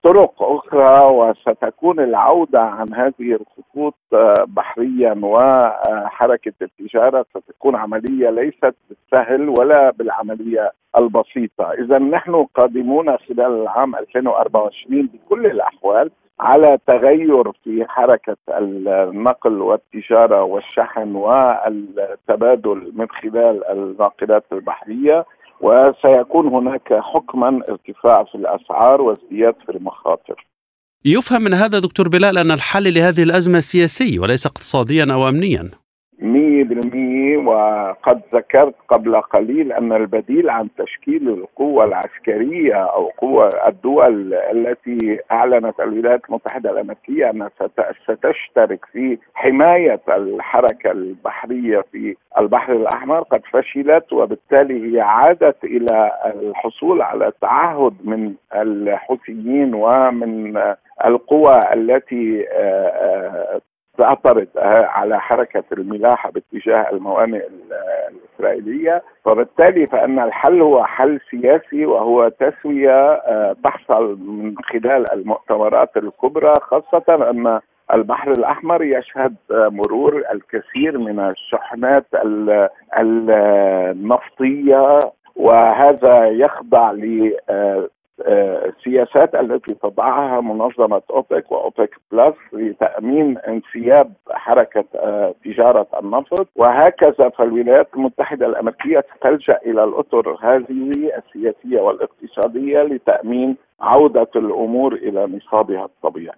طرق أخرى وستكون العودة عن هذه الخطوط آه، بحريا وحركة التجاره ستكون عملية ليست بالسهل ولا بالعملية البسيطة، اذا نحن قادمون خلال العام 2024 بكل الأحوال على تغير في حركة النقل والتجارة والشحن والتبادل من خلال الناقلات البحرية. وسيكون هناك حكما ارتفاع في الأسعار وازدياد في المخاطر. يفهم من هذا دكتور بلال أن الحل لهذه الأزمة سياسي وليس اقتصاديا أو امنيا. وقد ذكرت قبل قليل أن البديل عن تشكيل القوة العسكرية أو قوة الدول التي أعلنت الولايات المتحدة الأمريكية أنها ستشترك في حماية الحركة البحرية في البحر الأحمر قد فشلت وبالتالي هي عادت إلى الحصول على تعهد من الحوثيين ومن القوى التي آه، آه، تعترض على حركة الملاحة باتجاه الموانئ الإسرائيلية وبالتالي فإن الحل هو حل سياسي وهو تسوية آه، تحصل من خلال المؤتمرات الكبرى خاصة أن البحر الأحمر يشهد آه، مرور الكثير من الشحنات النفطية وهذا يخضع السياسات التي تضعها منظمة أوبك وأوبك بلس لتأمين انسياب حركة آه، تجارة النفط. وهكذا فالولايات المتحدة الأمريكية تلجأ إلى الأطر هذه السياسية والاقتصادية لتأمين عودة الأمور إلى نصابها الطبيعي.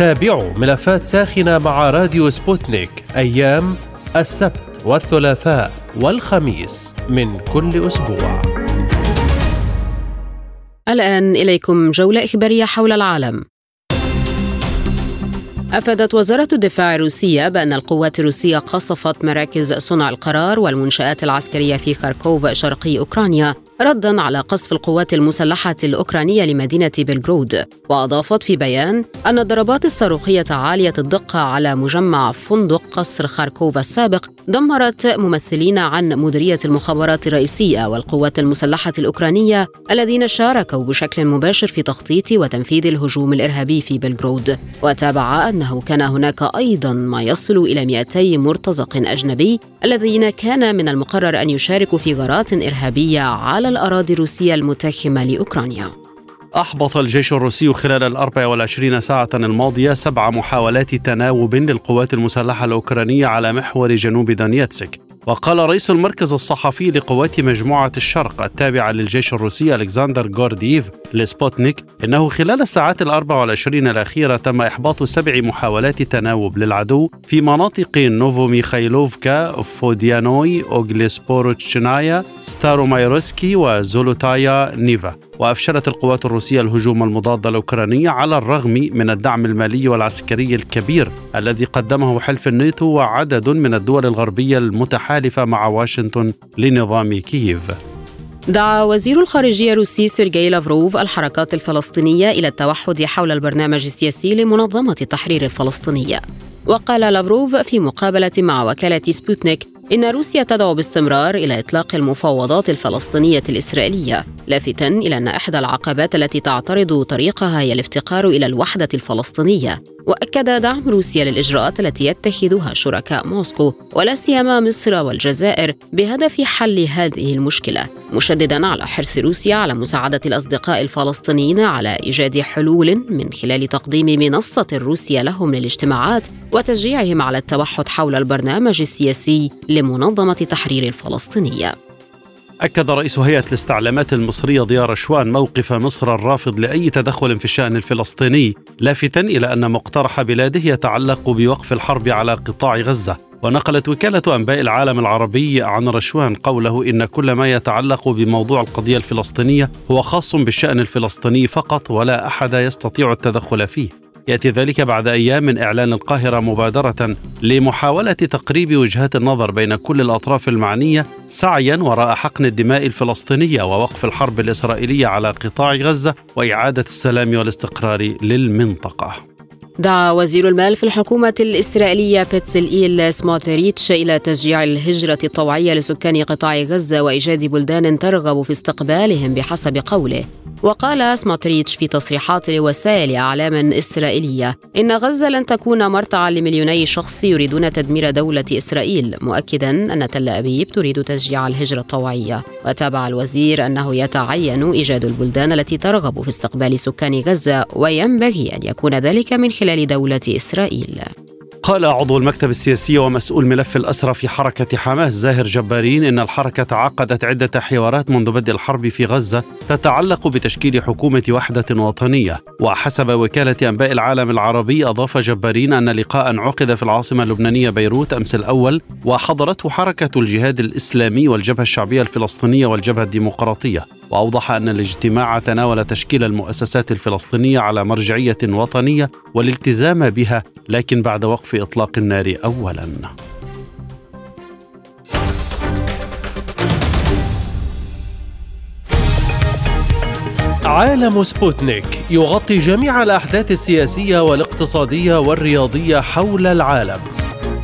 تابعوا ملفات ساخنة مع راديو سبوتنيك أيام السبت والثلاثاء والخميس من كل أسبوع. الآن إليكم جولة إخبارية حول العالم. أفادت وزارة الدفاع الروسية بأن القوات الروسية قصفت مراكز صنع القرار والمنشآت العسكرية في خاركوف شرقي أوكرانيا ردا على قصف القوات المسلحة الأوكرانية لمدينة بلغرود وأضافت في بيان أن الضربات الصاروخية عالية الدقة على مجمع فندق قصر خاركوف السابق دمرت ممثلين عن مديرية المخابرات الرئيسية والقوات المسلحة الأوكرانية الذين شاركوا بشكل مباشر في تخطيط وتنفيذ الهجوم الإرهابي في بلغرود. وتابع أنه كان هناك أيضا ما يصل إلى 200 مرتزق أجنبي الذين كان من المقرر أن يشاركوا في غارات إرهابية على الأراضي الروسية المتاخمة لأوكرانيا. أحبط الجيش الروسي خلال ال 24 ساعة الماضية سبع محاولات تناوب للقوات المسلحة الأوكرانية على محور جنوب دونيتسك. وقال رئيس المركز الصحفي لقوات مجموعة الشرق التابعة للجيش الروسي ألكسندر غوردييف لسبوتنيك إنه خلال الساعات الأربع والعشرين الأخيرة تم إحباط سبع محاولات تناوب للعدو في مناطق نوفو ميخايلوفكا فوديانوي أوغليسبوروتشنايا ستارومايورسكي وزولوتايا نيفا. وأفشلت القوات الروسية الهجوم المضاد الأوكراني على الرغم من الدعم المالي والعسكري الكبير الذي قدمه حلف الناتو وعدد من الدول الغربية المتحالفة مع واشنطن لنظام كييف. دعا وزير الخارجية الروسي سيرجي لافروف الحركات الفلسطينية إلى التوحد حول البرنامج السياسي لمنظمة التحرير الفلسطينية. وقال لافروف في مقابلة مع وكالة سبوتنيك إن روسيا تدعو باستمرار إلى إطلاق المفاوضات الفلسطينية الإسرائيلية، لافتا إلى أن إحدى العقبات التي تعترض طريقها هي الافتقار إلى الوحدة الفلسطينية، وأكد دعم روسيا للإجراءات التي يتخذها شركاء موسكو ولا سيما مصر والجزائر بهدف حل هذه المشكلة، مشددا على حرص روسيا على مساعدة الأصدقاء الفلسطينيين على إيجاد حلول من خلال تقديم منصة روسيا لهم للاجتماعات وتشجيعهم على التوحد حول البرنامج السياسي لمنظمة تحرير الفلسطينية. أكد رئيس هيئة الاستعلامات المصرية ضياء رشوان موقف مصر الرافض لأي تدخل في الشأن الفلسطيني لافتا إلى أن مقترح بلاده يتعلق بوقف الحرب على قطاع غزة. ونقلت وكالة أنباء العالم العربي عن رشوان قوله إن كل ما يتعلق بموضوع القضية الفلسطينية هو خاص بالشأن الفلسطيني فقط ولا أحد يستطيع التدخل فيه. يأتي ذلك بعد أيام من إعلان القاهرة مبادرة لمحاولة تقريب وجهات النظر بين كل الأطراف المعنية سعيا وراء حقن الدماء الفلسطينية ووقف الحرب الإسرائيلية على قطاع غزة وإعادة السلام والاستقرار للمنطقة. دعا وزير المال في الحكومة الإسرائيلية بيتسل سموتريتش إلى تشجيع الهجرة الطوعية لسكان قطاع غزة وإيجاد بلدان ترغب في استقبالهم بحسب قوله وقال سموتريتش في تصريحات لوسائل أعلام إسرائيلية إن غزة لن تكون مرتعا لمليوني شخص يريدون تدمير دولة إسرائيل مؤكدا أن تل أبيب تريد تشجيع الهجرة الطوعية. وتابع الوزير أنه يتعين إيجاد البلدان التي ترغب في استقبال سكان غزة وينبغي أن يكون ذلك من خلال دولة إسرائيل. قال عضو المكتب السياسي ومسؤول ملف الأسرى في حركة حماس زاهر جبارين إن الحركة عقدت عدة حوارات منذ بدء الحرب في غزة تتعلق بتشكيل حكومة وحدة وطنية. وحسب وكالة أنباء العالم العربي أضاف جبارين أن لقاء عقد في العاصمة اللبنانية بيروت أمس الأول وحضرته حركة الجهاد الإسلامي والجبهة الشعبية الفلسطينية والجبهة الديمقراطية. وأوضح أن الاجتماع تناول تشكيل المؤسسات الفلسطينية على مرجعية وطنية والالتزام بها لكن بعد وقف إطلاق النار اولا. عالم سبوتنيك يغطي جميع الأحداث السياسية والاقتصادية والرياضية حول العالم.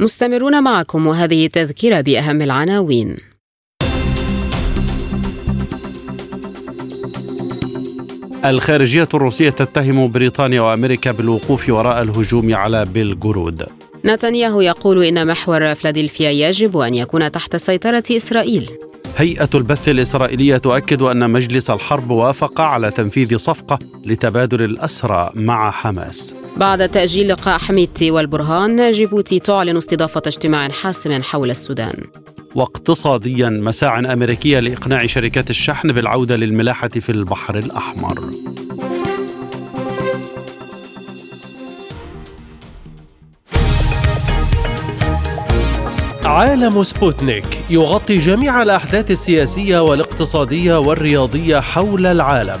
مستمرون معكم وهذه تذكرة بأهم العناوين. الخارجية الروسية تتهم بريطانيا وأمريكا بالوقوف وراء الهجوم على بلغرود نتنياهو يقول إن محور فلادلفيا يجب أن يكون تحت سيطرة إسرائيل. هيئة البث الإسرائيلية تؤكد أن مجلس الحرب وافق على تنفيذ صفقة لتبادل الأسرى مع حماس. بعد تأجيل لقاء حميدتي والبرهان جيبوتي تعلن استضافة اجتماع حاسم حول السودان. واقتصاديا مساع أمريكية لإقناع شركات الشحن بالعودة للملاحة في البحر الأحمر. عالم سبوتنيك يغطي جميع الأحداث السياسية والاقتصادية والرياضية حول العالم.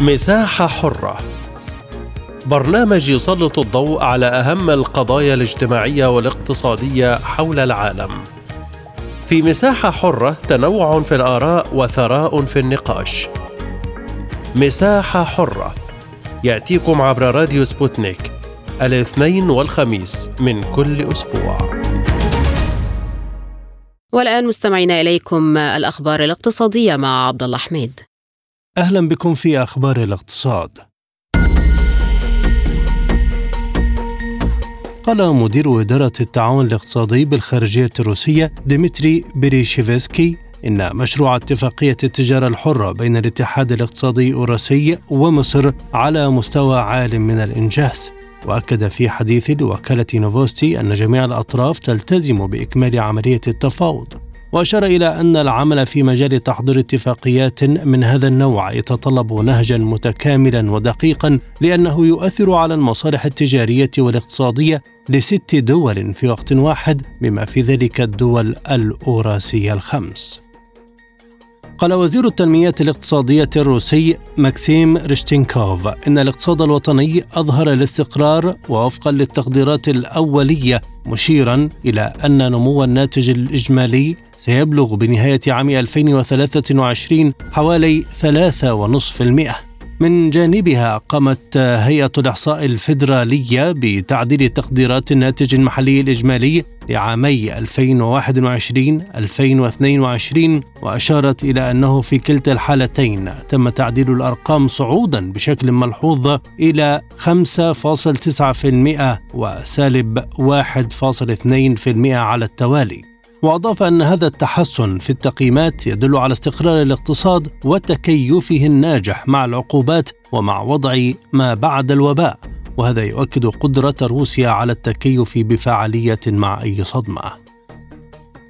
مساحة حرة برنامج يسلط الضوء على أهم القضايا الاجتماعية والاقتصادية حول العالم. في مساحة حرة تنوع في الآراء وثراء في النقاش. مساحة حرة يأتيكم عبر راديو سبوتنيك الاثنين والخميس من كل أسبوع. والآن مستمعينا إليكم الأخبار الاقتصادية مع عبد الله حميد. أهلا بكم في أخبار الاقتصاد. قال مدير إدارة التعاون الاقتصادي بالخارجية الروسية ديمتري بيريتشيفسكي إن مشروع اتفاقية التجارة الحرة بين الاتحاد الاقتصادي الأوراسي ومصر على مستوى عال من الإنجاز وأكد في حديث لوكالة نوفوستي أن جميع الأطراف تلتزم بإكمال عملية التفاوض وأشار إلى أن العمل في مجال تحضير اتفاقيات من هذا النوع يتطلب نهجا متكاملا ودقيقا لأنه يؤثر على المصالح التجارية والاقتصادية لست دول في وقت واحد بما في ذلك الدول الأوراسية الخمس. قال وزير التنمية الاقتصادية الروسي ماكسيم ريشيتنيكوف إن الاقتصاد الوطني أظهر الاستقرار ووفقا للتقديرات الأولية مشيرا إلى أن نمو الناتج الإجمالي سيبلغ بنهاية عام 2023 حوالي 3.5% من جانبها قامت هيئة الإحصاء الفيدرالية بتعديل تقديرات الناتج المحلي الإجمالي لعامي 2021-2022 وأشارت إلى أنه في كلتا الحالتين تم تعديل الأرقام صعودا بشكل ملحوظ إلى 5.9% وسالب 1.2% على التوالي. وأضاف أن هذا التحسن في التقييمات يدل على استقرار الاقتصاد وتكيفه الناجح مع العقوبات ومع وضع ما بعد الوباء وهذا يؤكد قدرة روسيا على التكيف بفعالية مع أي صدمة.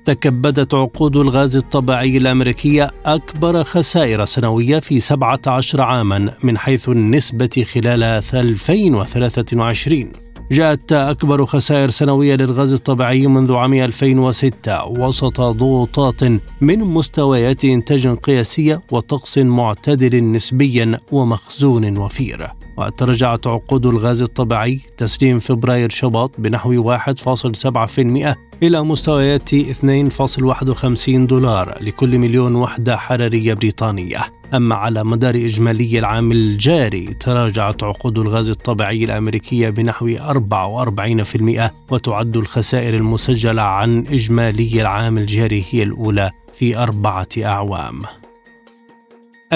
تكبدت عقود الغاز الطبيعي الأمريكية أكبر خسائر سنوية في 17 عاما من حيث النسبة خلال 2023 جاءت أكبر خسائر سنوية للغاز الطبيعي منذ عام 2006 وسط ضغوطات من مستويات إنتاج قياسية وطقس معتدل نسبيا ومخزون وفير. وتراجعت عقود الغاز الطبيعي تسليم فبراير شباط بنحو 1.7% إلى مستويات 2.51 دولار لكل مليون وحدة حرارية بريطانية. أما على مدار إجمالي العام الجاري تراجعت عقود الغاز الطبيعي الأمريكية بنحو 44% وتعد الخسائر المسجلة عن إجمالي العام الجاري هي الأولى في أربعة أعوام.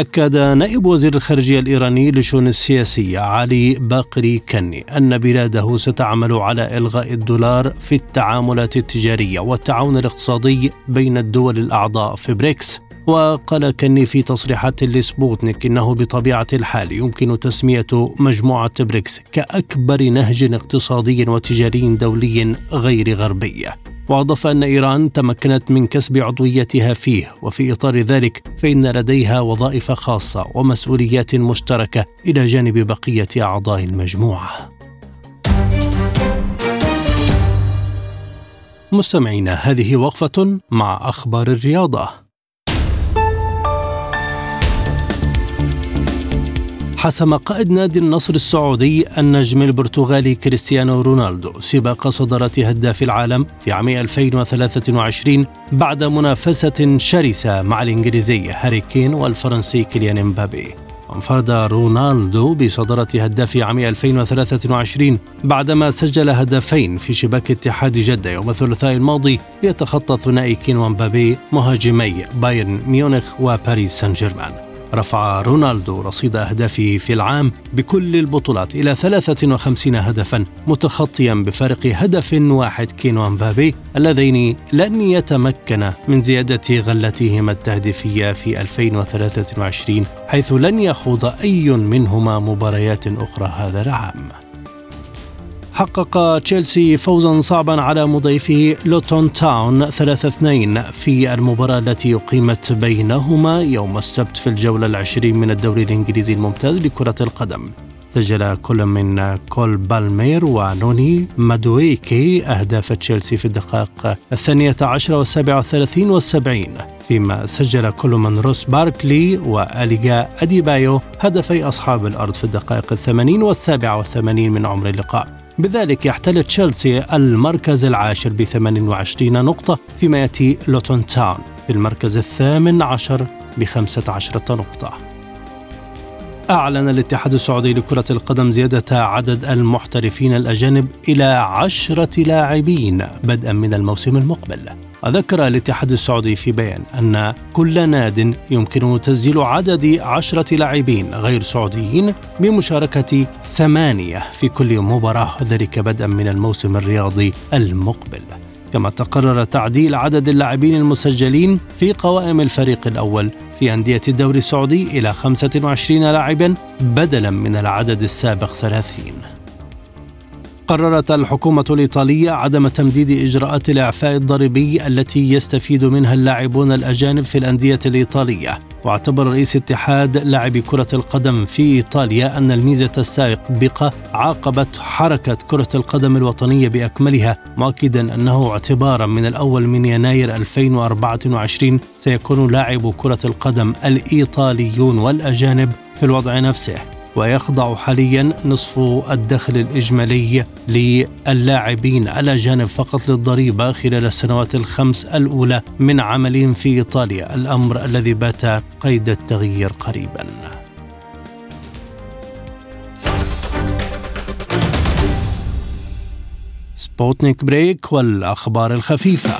أكد نائب وزير الخارجية الإيراني للشؤون السياسية علي باقري كني أن بلاده ستعمل على إلغاء الدولار في التعاملات التجارية والتعاون الاقتصادي بين الدول الأعضاء في بريكس. وقال كني في تصريحات لسبوتنيك إنه بطبيعة الحال يمكن تسمية مجموعة بريكس كأكبر نهج اقتصادي وتجاري دولي غير غربي. وأضاف أن إيران تمكنت من كسب عضويتها فيه وفي إطار ذلك فإن لديها وظائف خاصة ومسؤوليات مشتركة إلى جانب بقية أعضاء المجموعة. مستمعينا هذه وقفة مع أخبار الرياضة. حسم قائد نادي النصر السعودي النجم البرتغالي كريستيانو رونالدو سباق صدارة هداف العالم في عام 2023 بعد منافسة شرسة مع الإنجليزي هاري كين والفرنسي كيليان امبابي انفرد رونالدو بصدارة هداف عام 2023 بعدما سجل هدفين في شباك اتحاد جدة يوم الثلاثاء الماضي ليتخطى ثنائي كين ومبابي مهاجمي بايرن ميونخ وباريس سان جيرمان. رفع رونالدو رصيد أهدافه في العام بكل البطولات إلى 53 هدفا متخطيا بفارق هدف واحد كين ومبابي اللذين لن يتمكنا من زيادة غلتهما التهديفية في 2023 حيث لن يخوض أي منهما مباريات أخرى هذا العام. حقق تشيلسي فوزا صعبا على مضيفه لوتون تاون 3-2 في المباراة التي أقيمت بينهما يوم السبت في الجولة العشرين من الدوري الإنجليزي الممتاز لكرة القدم. سجل كل من كول بالمير ونوني مادويكي أهداف تشيلسي في الدقائق الثانية عشر والسابعة والثلاثين والسبعين فيما سجل كل من روس باركلي وأليجا أديبايو هدفي أصحاب الأرض في الدقائق الثمانين والسابعة والثمانين من عمر اللقاء. بذلك يحتل تشيلسي المركز العاشر ب 28 نقطة فيما يأتي لوتون تاون في المركز الثامن عشر ب 15 نقطة. أعلن الاتحاد السعودي لكرة القدم زيادة عدد المحترفين الأجانب إلى عشرة لاعبين بدءا من الموسم المقبل. وذكر الاتحاد السعودي في بيان أن كل ناد يمكنه تسجيل عدد عشرة لاعبين غير سعوديين بمشاركة ثمانية في كل مباراة ذلك بدءا من الموسم الرياضي المقبل. كما تقرر تعديل عدد اللاعبين المسجلين في قوائم الفريق الأول في أندية الدوري السعودي إلى 25 لاعبا بدلا من العدد السابق 30 قررت الحكومة الإيطالية عدم تمديد إجراءات الإعفاء الضريبي التي يستفيد منها اللاعبون الأجانب في الأندية الإيطالية. واعتبر رئيس اتحاد لاعبي كرة القدم في إيطاليا أن الميزة السابقة عاقبت حركة كرة القدم الوطنية بأكملها مؤكدا أنه اعتبارا من الأول من يناير 2024 سيكون لاعب كرة القدم الإيطاليون والأجانب في الوضع نفسه. ويخضع حاليا نصف الدخل الإجمالي للاعبين الأجانب فقط للضريبة خلال السنوات الخمس الأولى من عملهم في إيطاليا الأمر الذي بات قيد التغيير قريبا. سبوتنيك break والأخبار الخفيفة.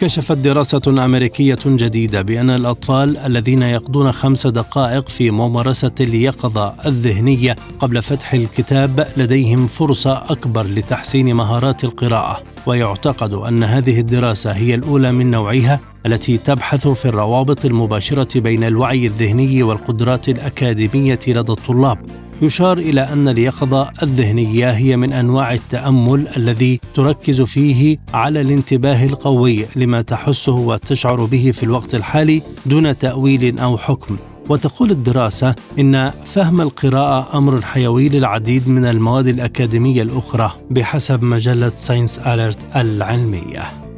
كشفت دراسة أمريكية جديدة بأن الأطفال الذين يقضون خمس دقائق في ممارسة اليقظة الذهنية قبل فتح الكتاب لديهم فرصة أكبر لتحسين مهارات القراءة. ويعتقد أن هذه الدراسة هي الأولى من نوعها التي تبحث في الروابط المباشرة بين الوعي الذهني والقدرات الأكاديمية لدى الطلاب. يشار إلى أن اليقظة الذهنية هي من أنواع التأمل الذي تركز فيه على الانتباه القوي لما تحسه وتشعر به في الوقت الحالي دون تأويل أو حكم. وتقول الدراسة إن فهم القراءة أمر حيوي للعديد من المواد الأكاديمية الأخرى بحسب مجلة ساينس اليرت العلمية.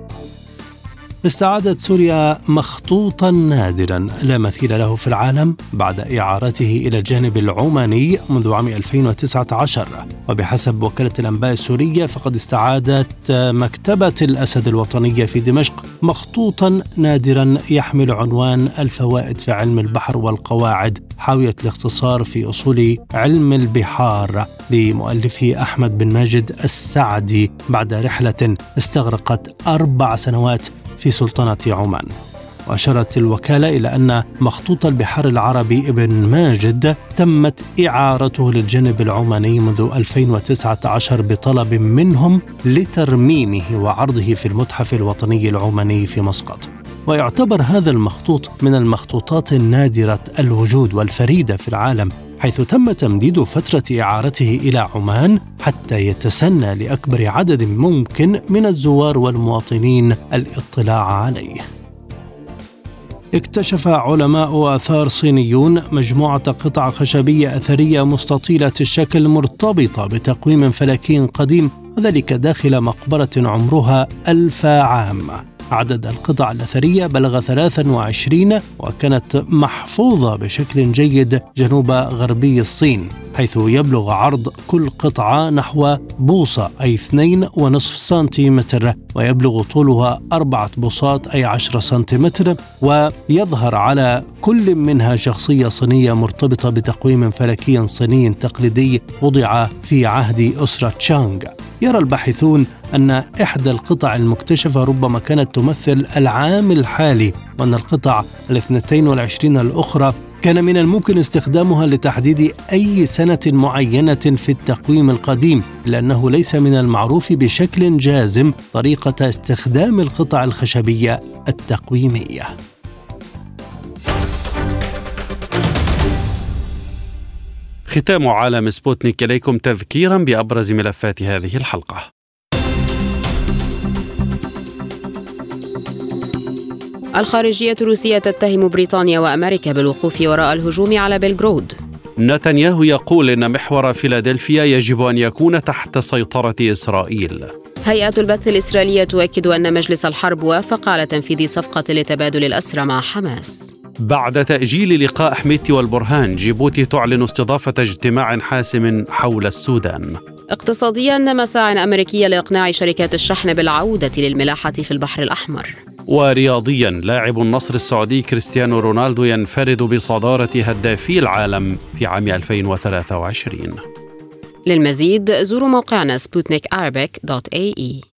استعادت سوريا مخطوطا نادرا. لا مثيل له في العالم بعد إعارته إلى الجانب العماني منذ عام 2019 وبحسب وكالة الأنباء السورية فقد استعادت مكتبة الأسد الوطنية في دمشق مخطوطا نادرا يحمل عنوان الفوائد في علم البحر والقواعد حاوية الاختصار في أصول علم البحار لمؤلفه أحمد بن ماجد السعدي. بعد رحلة استغرقت أربع سنوات في سلطنة عمان. وأشارت الوكالة إلى أن مخطوط البحار العربي ابن ماجد تمت إعارته للجانب العماني منذ 2019 بطلب منهم لترميمه وعرضه في المتحف الوطني العماني في مسقط. ويعتبر هذا المخطوط من المخطوطات النادرة الوجود والفريدة في العالم حيث تم تمديد فترة إعارته إلى عمان حتى يتسنى لأكبر عدد ممكن من الزوار والمواطنين الاطلاع عليه. اكتشف علماء آثار صينيون مجموعة قطع خشبية أثرية مستطيلة الشكل مرتبطة بتقويم فلكي قديم وذلك داخل مقبرة عمرها ألف عام عدد القطع الأثرية بلغ 23 وكانت محفوظة بشكل جيد جنوب غربي الصين حيث يبلغ عرض كل قطعة نحو بوصة أي 2.5 سنتيمتر ويبلغ طولها أربعة بوصات أي 10 سنتيمتر ويظهر على كل منها شخصية صينية مرتبطة بتقويم فلكي صيني تقليدي وضع في عهد أسرة تشانغ. يرى الباحثون أن إحدى القطع المكتشفة ربما كانت تمثل العام الحالي وأن القطع الاثنتين والعشرين الأخرى كان من الممكن استخدامها لتحديد أي سنة معينة في التقويم القديم لأنه ليس من المعروف بشكل جازم طريقة استخدام القطع الخشبية التقويمية. ختام عالم سبوتنيك إليكم تذكيرا بأبرز ملفات هذه الحلقة. الخارجية الروسية تتهم بريطانيا وأمريكا بالوقوف وراء الهجوم على بلغرود. نتنياهو يقول إن محور فيلادلفيا يجب أن يكون تحت سيطرة إسرائيل. هيئة البث الإسرائيلية تؤكد أن مجلس الحرب وافق على تنفيذ صفقة لتبادل الأسرى مع حماس. بعد تأجيل لقاء حميتي والبرهان جيبوتي تعلن استضافة اجتماع حاسم حول السودان. اقتصاديا مساع أمريكية لإقناع شركات الشحن بالعودة للملاحة في البحر الأحمر. ورياضيا لاعب النصر السعودي كريستيانو رونالدو ينفرد بصدارة هدافي العالم في عام 2023 للمزيد زوروا موقعنا سبوتنيك دوت إي.